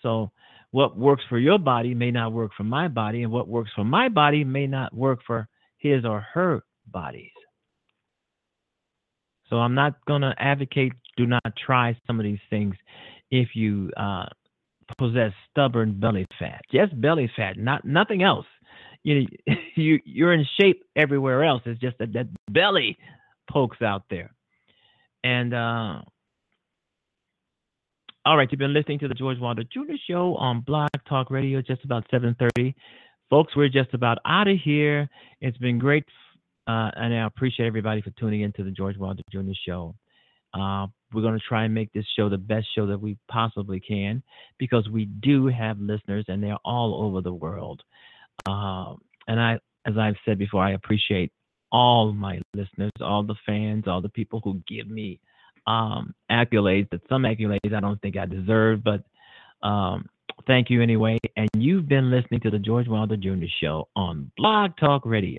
So what works for your body may not work for my body, and what works for my body may not work for his or her bodies. So I'm not going to advocate do not try some of these things if you uh, possess stubborn belly fat. Just belly fat, not nothing else. You you you're in shape everywhere else. It's just that that belly pokes out there. And uh, all right, you've been listening to the George Wilder Jr. Show on Blog Talk Radio. Just about 7:30, folks. We're just about out of here. It's been great, uh, and I appreciate everybody for tuning in to the George Wilder Jr. Show. Uh, we're going to try and make this show the best show that we possibly can because we do have listeners and they're all over the world. Uh, and I, as I've said before, I appreciate all my listeners, all the fans, all the people who give me um, accolades. That some accolades I don't think I deserve, but um, thank you anyway. And you've been listening to the George Wilder Jr. Show on Blog Talk Radio.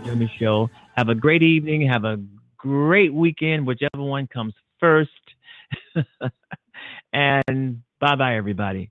Jr. Show. Have a great evening. Have a great weekend, whichever one comes first. And bye bye, everybody.